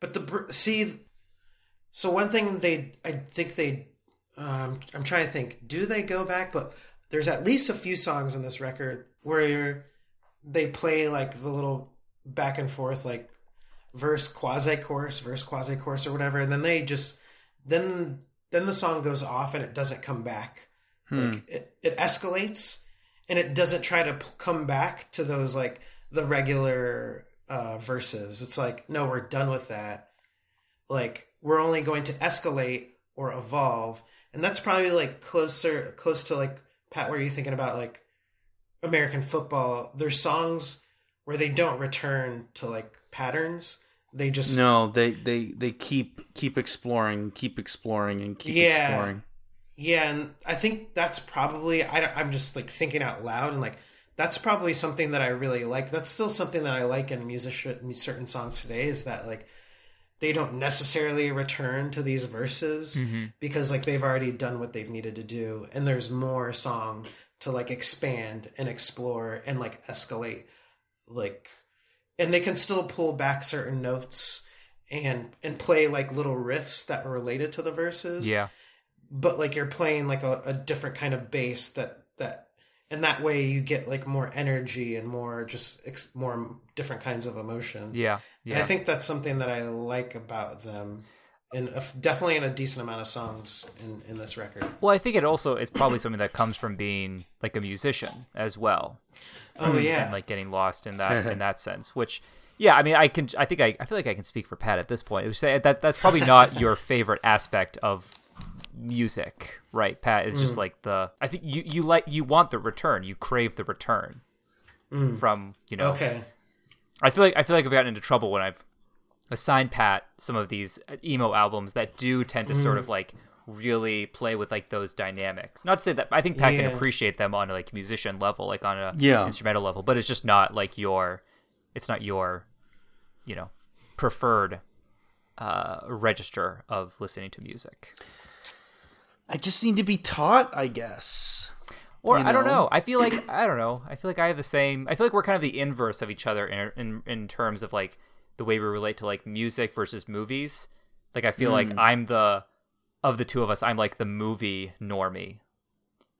But the see, so one thing they, I think they, um, I'm trying to think, do they go back? But there's at least a few songs on this record where they play like the little back and forth, like verse quasi chorus, verse quasi chorus, or whatever, and then they just then then the song goes off and it doesn't come back. Like it, it escalates and it doesn't try to p- come back to those like the regular uh, verses. It's like, no, we're done with that. Like we're only going to escalate or evolve, and that's probably like closer, close to like Pat. where you're thinking about like American football? There's songs where they don't return to like patterns. They just No, they they they keep keep exploring, keep exploring, and keep Yeah. exploring. Yeah, and I think that's probably I, I'm just like thinking out loud and like that's probably something that I really like. That's still something that I like in music certain songs today is that like they don't necessarily return to these verses mm-hmm. because like they've already done what they've needed to do and there's more song to like expand and explore and like escalate like and they can still pull back certain notes and and play like little riffs that are related to the verses Yeah. but like you're playing like a, a different kind of bass that that and that way you get like more energy and more just ex- more different kinds of emotion Yeah. and Yeah. i think that's something that i like about them and definitely in a decent amount of songs in in this record. Well, I think it also it's probably something that comes from being like a musician as well, Oh yeah, and like getting lost in that [LAUGHS] in that sense. Which, yeah, I mean, I can, I think I, I feel like I can speak for Pat at this point. It say that that's probably not [LAUGHS] your favorite aspect of music, right? Pat is just mm. like the. I think you you like you want the return, you crave the return mm. from you know. okay. I feel like I feel like I've gotten into trouble when I've assigned Pat some of these emo albums that do tend to sort of like really play with like those dynamics. Not to say that I think Pat Yeah. can appreciate them on a like musician level, like on a Yeah. instrumental level, but it's just not like your it's not your you know preferred uh register of listening to music. I just need to be taught, I guess. Or You I don't know? know. I feel like I don't know. I feel like I have the same. I feel like we're kind of the inverse of each other in in, in terms of like the way we relate to like music versus movies. Like I feel like Hmm. I'm the of the two of us. I'm like the movie normie,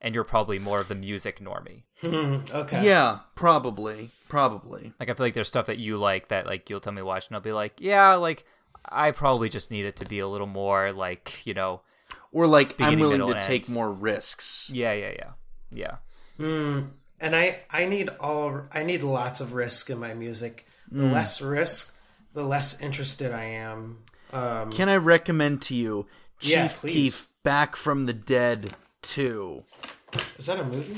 and you're probably more of the music normie. [LAUGHS] okay. Yeah, probably, probably. Like I feel like there's stuff that you like that like you'll tell me to watch, and I'll be like, yeah, like I probably just need it to be a little more like you know, Or like I'm willing to take end. more risks. yeah, yeah, yeah, yeah. Mm, and I I need all I need lots of risk in my music. The Mm. less risk, the less interested I am. Um, Can I recommend to you Chief Yeah. Keef Back from the Dead 2? is that a movie?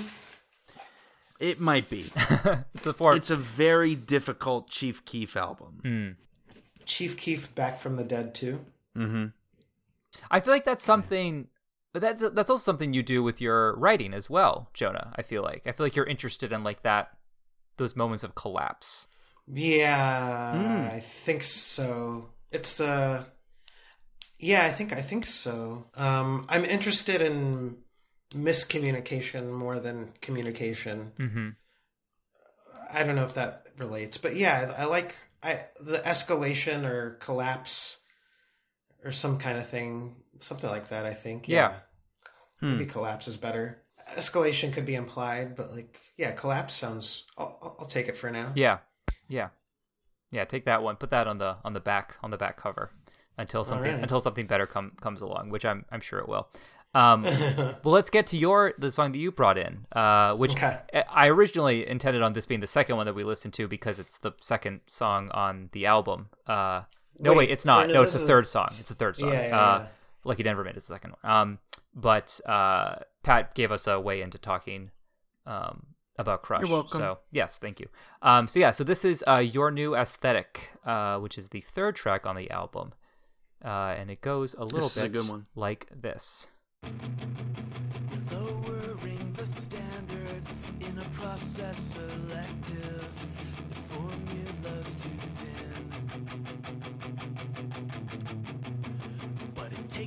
It might be. [LAUGHS] It's a form. it's a very difficult Chief Keef album. Hmm. Chief Keef Back from the Dead too. I feel like that's something that that's also something you do with your writing as well, Jonah. I feel like I feel like you're interested in like that those moments of collapse. Yeah, Hmm. I think so. It's the Yeah, I think I think so. Um, I'm interested in miscommunication more than communication. Mm-hmm. I don't know if that relates, but yeah, I, I like I the escalation or collapse or some kind of thing, something like that. I think. Yeah. maybe collapse is better. Escalation could be implied, but like, yeah, collapse sounds. I'll- I'll take it for now. Yeah, yeah, yeah. Take that one. Put that on the on the back on the back cover until something right. until something better come comes along, which I'm I'm sure it will. Um, [LAUGHS] well, let's get to your the song that you brought in, uh, which Okay. I- originally intended on this being the second one that we listened to because it's the second song on the album. Uh, no, wait, Wait, it's not. no, No, it's the is- third song. It's the third song. Yeah, yeah, uh, yeah. Lucky Denver made it the second one. Um, but uh, Pat gave us a way into talking um, about Crush. You're welcome. So yes, thank you. Um, so yeah, so this is uh, your new aesthetic, uh, which is the third track on the album, uh, and it goes a little This is a bit good one. like this. Lowering the standards in a process selective. The formula's too thin.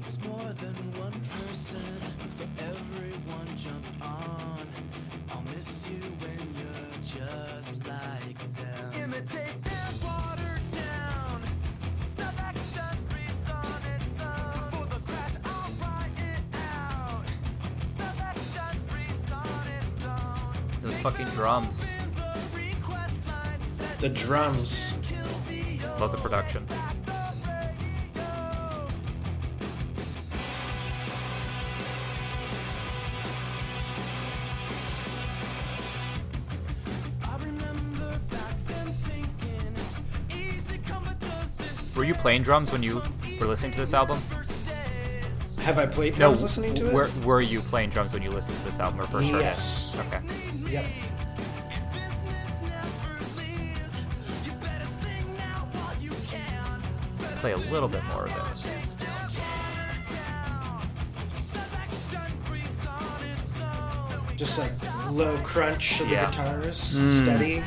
But more than one person, so everyone jump on. I'll miss you when you're just like them. Imitate and water down. Some action on its own. Before the crash, I'll write it out. Some action on its own. Those fucking drums. The request line, let's The drums. Love the production. You playing drums when you were listening to this album? Have I played drums listening to it? Were, were you playing drums when you listened to this album or first heard Yes. it? Okay. Yep. business never leaves. You better sing now while you can. Play a little bit more of this. Selection breathes on its own. Just like low crunch of the Yeah. guitars, Mm. steady.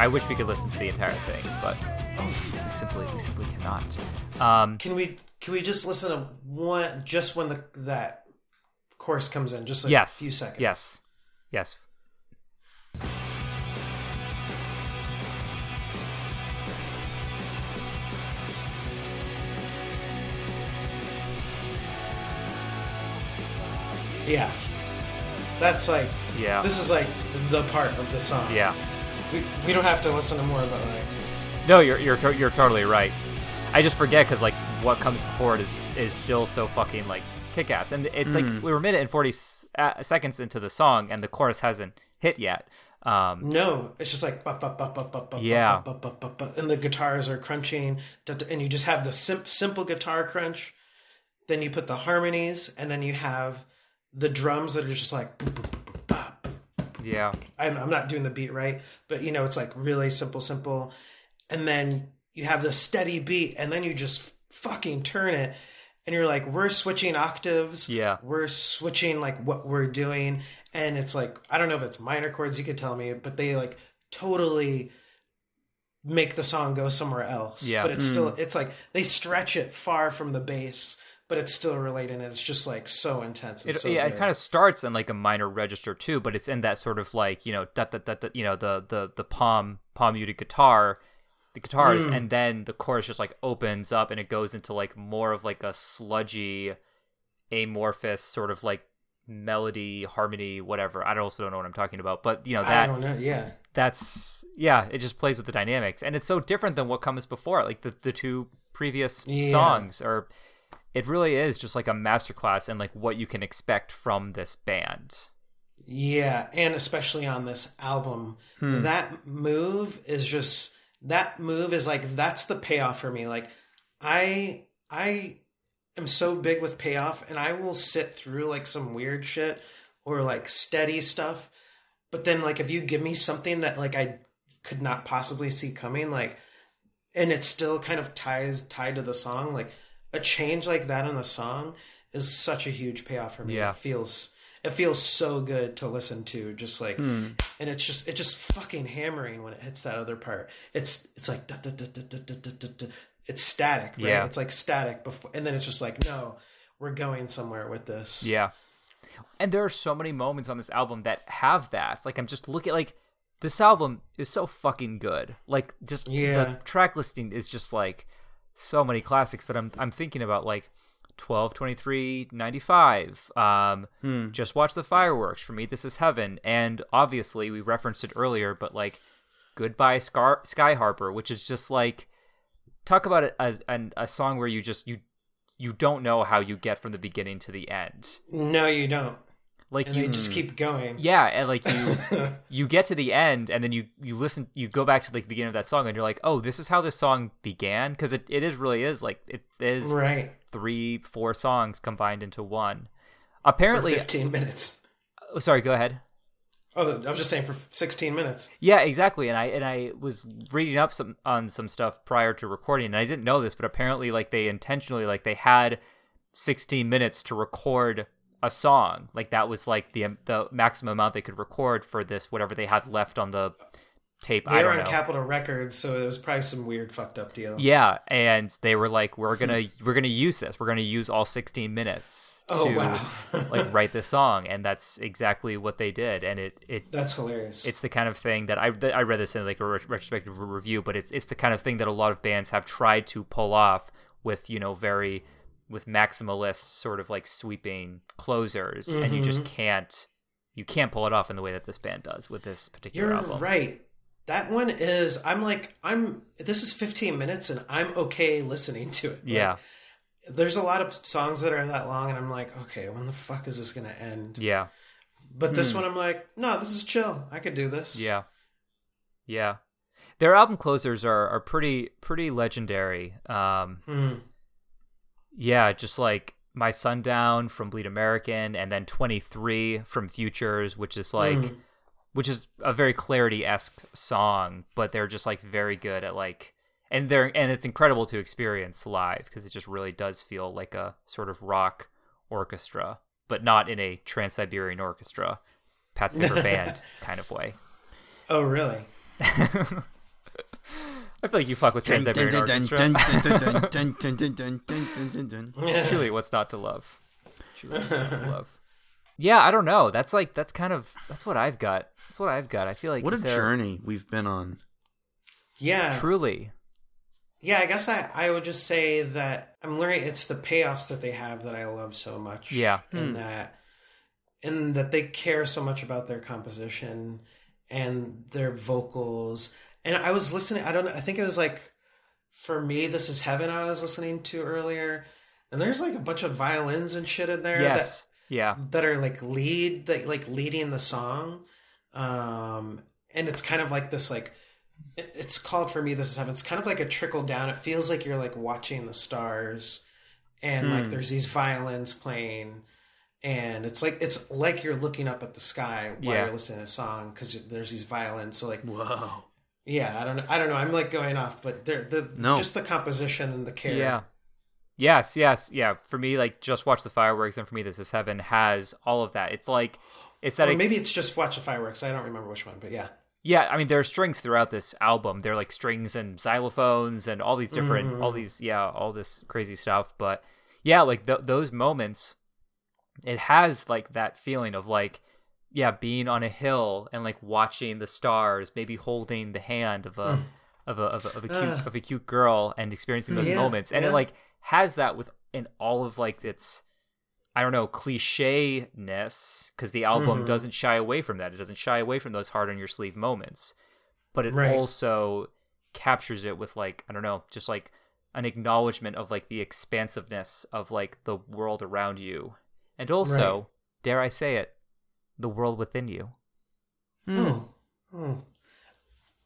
I wish we could listen to the entire thing, but we simply we simply cannot. Um, Can we can we just listen to one just when the that chorus comes in, just like yes. a few seconds? Yes. Yes. Yeah. That's like Yeah. this is like the part of the song. Yeah. We, we don't have to listen to more, but like, No, you're you're to- you're totally right. I just forget because like what comes before it is is still so fucking like kick ass, and it's like we were a minute and forty s- uh, seconds into the song, and the chorus hasn't hit yet. Um, no, it's just like, bup, bup, bup, bup, bup, bup, Yeah. bup, bup, bup, bup, and the guitars are crunching, da- da- and you just have the sim- simple guitar crunch. Then you put the harmonies, and then you have the drums that are just like, boop, boop, boop, boop, bop, yeah, I'm, I'm not doing the beat right, but you know, it's like really simple, simple. And then you have the steady beat, and then you just fucking turn it. And you're like, we're switching octaves. Yeah. We're switching like what we're doing. And it's like, I don't know if it's minor chords, you could tell me, but they like totally make the song go somewhere else. Yeah. But it's still, mm. it's like they stretch it far from the bass, but it's still related. And it's just like so intense. And it, so yeah, it kind of starts in like a minor register too, but it's in that sort of like you know da, da, da, da, you know the the the palm palm muted guitar, the guitars, Mm. and then the chorus just like opens up and it goes into like more of like a sludgy, amorphous sort of like melody harmony whatever. I also don't know what I'm talking about, but you know I that don't know. Yeah. that's yeah it just plays with the dynamics and it's so different than what comes before like the, the two previous Yeah. songs are it really is just like a masterclass in like what you can expect from this band Yeah, and especially on this album, hmm. that move is just that move is like that's the payoff for me. Like I I am so big with payoff and I will sit through like some weird shit or like steady stuff. But then like if you give me something that like I could not possibly see coming like and it still kind of ties tied to the song like a change like that in the song is such a huge payoff for me. Yeah. It feels it feels so good to listen to just like hmm. and it's just it just fucking hammering when it hits that other part. It's it's like da, da, da, da, da, da, da, da. it's static, right? Yeah. It's like static before and then it's just like no, we're going somewhere with this. Yeah. And there are so many moments on this album that have that. Like I'm just looking like this album is so fucking good. Like just yeah. the track listing is just like so many classics but i'm i'm thinking about like 12 23 95 um just watch the fireworks for me this is heaven. And obviously we referenced it earlier but like goodbye Scar- sky harbor which is just like talk about it as an, a song where you just you you don't know how you get from the beginning to the end. No, you don't. Like And you just keep going. yeah and like you [LAUGHS] you get to the end and then you you listen you go back to like the beginning of that song and you're like oh this is how this song began because it, it is really is like it is Right. three four songs combined into one For apparently 15 minutes. oh, sorry go ahead Oh, I was just saying for 16 minutes. yeah exactly and i and i was reading up some on some stuff prior to recording and i didn't know this but apparently like they intentionally like they had 16 minutes to record a song like that was like the um, the maximum amount they could record for this whatever they had left on the tape i They were on know Capitol Records, so it was probably some weird fucked up deal. yeah and they were like we're gonna [LAUGHS] we're gonna use this we're gonna use all 16 minutes Oh, to wow. [LAUGHS] like write this song and that's exactly what they did and it it That's hilarious. it's the kind of thing that I I read this in like a retrospective review, but it's it's the kind of thing that a lot of bands have tried to pull off with you know very with maximalist sort of like sweeping closers, and you just can't you can't pull it off in the way that this band does with this particular You're album. right. That one is. I'm like, I'm. This is 15 minutes, and I'm okay listening to it. Like, Yeah, there's a lot of songs that are that long, and I'm like, okay, when the fuck is this gonna end? yeah, But this one, I'm like, no, this is chill. I could do this. yeah, yeah. Their album closers are are pretty pretty legendary. Um, Hmm. Yeah, just like My Sundown from Bleed American and then 23 from Futures, which is like Mm. which is a very clarity-esque song, but they're just like very good at like and they're and it's incredible to experience live because it just really does feel like a sort of rock orchestra, but not in a Trans-Siberian orchestra, Pat Smear [LAUGHS] band kind of way. Oh, really? [LAUGHS] I feel like you fuck with Trans-Siberian orchestra. Truly, what's not to love? Truly, what's not to love? Yeah, I don't know. That's like that's kind of that's what I've got. That's what I've got. I feel like What a there- journey we've been on. Yeah. Truly, Yeah, I guess I, I would just say that I'm learning it's the payoffs that they have that I love so much. Yeah. And that and that they care so much about their composition and their vocals. And I was listening. I don't. I think it was like for me, "This Is Heaven." I was listening to earlier, and there's like a bunch of violins and shit in there. Yes. Yeah. That, that are like lead that like leading the song, um, and it's kind of like this like it's called for me. This is heaven. It's kind of like a trickle down. It feels like you're like watching the stars, and like Hmm. there's these violins playing, and it's like it's like you're looking up at the sky while Yeah. you're listening to a song because there's these violins. So like Whoa. Yeah, I don't know. I don't know. I'm like going off, but they're the No. just the composition and the care. Yeah. Yes, yes, yeah. For me, like just watch the fireworks, and for me, this is heaven has all of that. It's like it's that. Or ex- maybe it's just watch the fireworks. I don't remember which one, but yeah. yeah. I mean, there are strings throughout this album. They're like strings and xylophones and all these different, Mm-hmm. all these, yeah, all this crazy stuff. But yeah, like th- those moments, it has like that feeling of like, yeah, being on a hill and like watching the stars, maybe holding the hand of a. Of a, of a of a cute Ah. of a cute girl and experiencing those Yeah, moments, and it like has that with in all of like its I don't know, cliche ness, because the album Mhm. doesn't shy away from that. It doesn't shy away from those hard on your sleeve moments. But it Right. also captures it with like, I don't know, just like an acknowledgement of like the expansiveness of like the world around you. And also, Right. dare I say it, the world within you. Oh. Oh.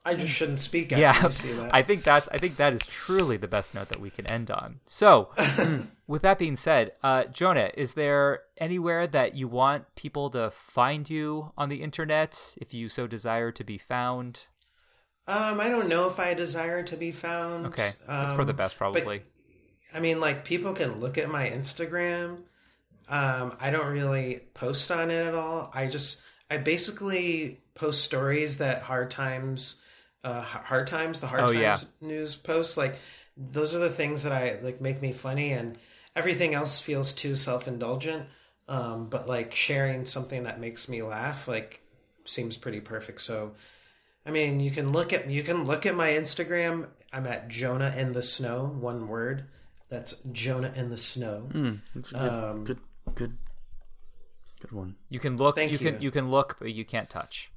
I just shouldn't speak after yeah. you see that. [LAUGHS] I think that's I think that is truly the best note that we can end on. So [LAUGHS] [CLEARS THROAT] with that being said, uh, Jonah, is there anywhere that you want people to find you on the internet if you so desire to be found? Um, I don't know if I desire to be found. Okay, that's for the Um, best, but, probably. I mean, like people can look at my Instagram. Um, I don't really post on it at all. I just I basically post stories that Hard Times, uh, Hard Times, the Hard Oh, Times yeah. news posts. Like those are the things that I like make me funny, and everything else feels too self indulgent. Um, but like sharing something that makes me laugh, like seems pretty perfect. So I mean, you can look at you can look at my Instagram. I'm at Jonah in the snow, one word. That's Jonah in the snow. Hmm, that's a good, Um, good, good, good one. You can look, Thank you can you. you can look, but you can't touch.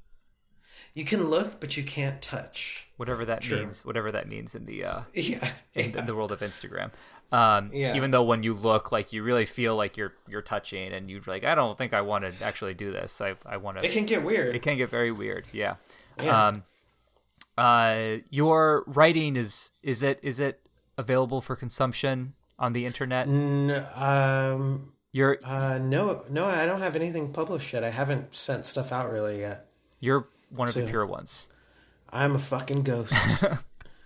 You can look, but you can't touch. Whatever that True. means, whatever that means in the uh, [LAUGHS] Yeah, in, yeah. in the world of Instagram. Um, Yeah. Even though when you look, like you really feel like you're you're touching, and you're like, I don't think I want to actually do this. I I want to. it can get weird. it can get very weird yeah Yeah. um uh your writing is is it is it available for consumption on the internet N- um, you're uh, no, no, I don't have anything published yet. I haven't sent stuff out really yet. you're one of the pure ones I'm a fucking ghost. [LAUGHS]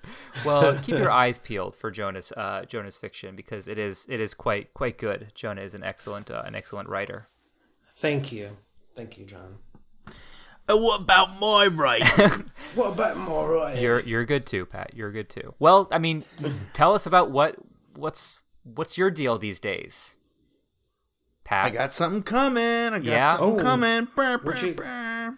[LAUGHS] well keep your eyes peeled for jonas uh jonas fiction because it is it is quite quite good jonah is an excellent uh, an excellent writer Thank you, thank you, John. Uh, what about my right? [LAUGHS] What about more? you're you're good too pat you're good too well i mean tell us about what what's what's your deal these days pat I got something coming. I got Yeah? something Oh. coming. Brr, brr, Where'd you- brr.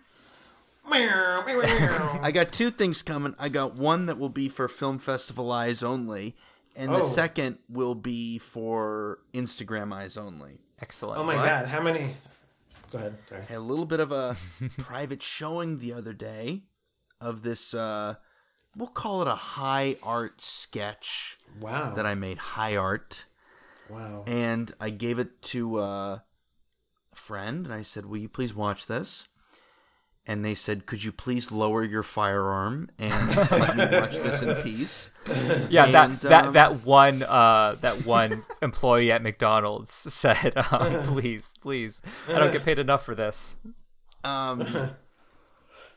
I [LAUGHS] I got two things coming. I got one that will be for Film Festival Eyes only, and the Oh. second will be for Instagram Eyes only. excellent oh my What? god, how many? Go ahead. Sorry. had a little bit of a [LAUGHS] private showing the other day of this uh we'll call it a high art sketch Wow. that I made high art wow. and I gave it to uh, a friend and I said, "Will you please watch this?" And they said, "Could you please lower your firearm and let me watch this in peace?" Yeah, And, that that um, that one uh that one employee at McDonald's [LAUGHS] said, um, "Please, please, I don't get paid enough for this." Um,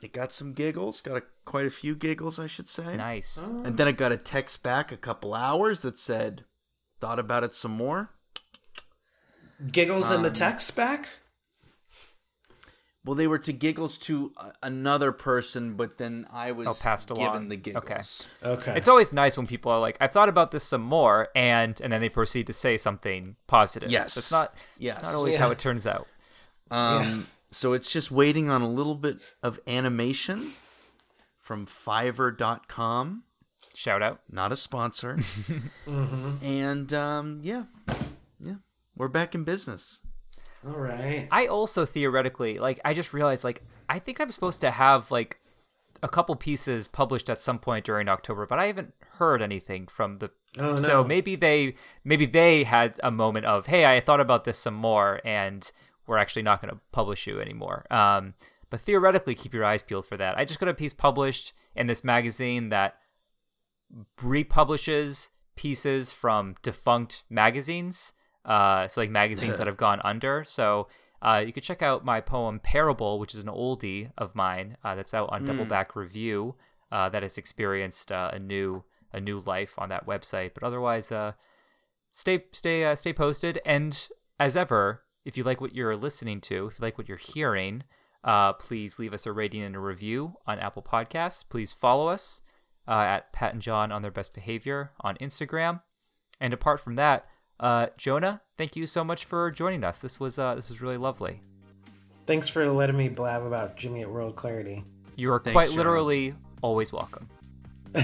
it got some giggles, got a, quite a few giggles, I should say. Nice. And then I got a text back a couple hours that said, "Thought about it some more." Giggles Um, in the text back? Well, they were to giggles to a- another person, but then I was Oh, passed given along. the giggles. Okay. Okay. It's always nice when people are like, "I've thought about this some more," and and then they proceed to say something positive. Yes. it's not. Yes. it's not always Yeah. how it turns out. Um, So it's just waiting on a little bit of animation from Fiverr.com. Shout out. Not a sponsor. [LAUGHS] And um, yeah, yeah, we're back in business. All right. I also theoretically like. I just realized like I think I'm supposed to have like a couple pieces published at some point during October, but I haven't heard anything from the. Oh, So no. maybe they maybe they had a moment of, hey, I thought about this some more, and we're actually not going to publish you anymore. Um, but theoretically, keep your eyes peeled for that. I just got a piece published in this magazine that republishes pieces from defunct magazines. Uh, so like magazines that have gone under. So uh, you could check out my poem Parable, which is an oldie of mine uh, that's out on Doubleback Review. Uh, that has experienced uh, a new a new life on that website. But otherwise, uh, stay stay uh, stay posted. And as ever, if you like what you're listening to, if you like what you're hearing, uh, please leave us a rating and a review on Apple Podcasts. Please follow us uh, at Pat and John on their best behavior on Instagram. And apart from that, uh, Jonah, thank you so much for joining us. This was uh, this was really lovely. Thanks for letting me blab about Jimmy Eat World Clarity. You are Thanks, quite Jonah. literally always welcome. [LAUGHS] All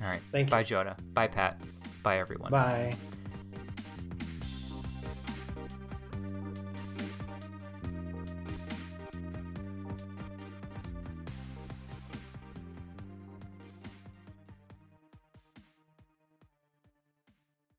right. Thank you. Bye, Jonah. Bye, Pat. Bye, everyone. Bye.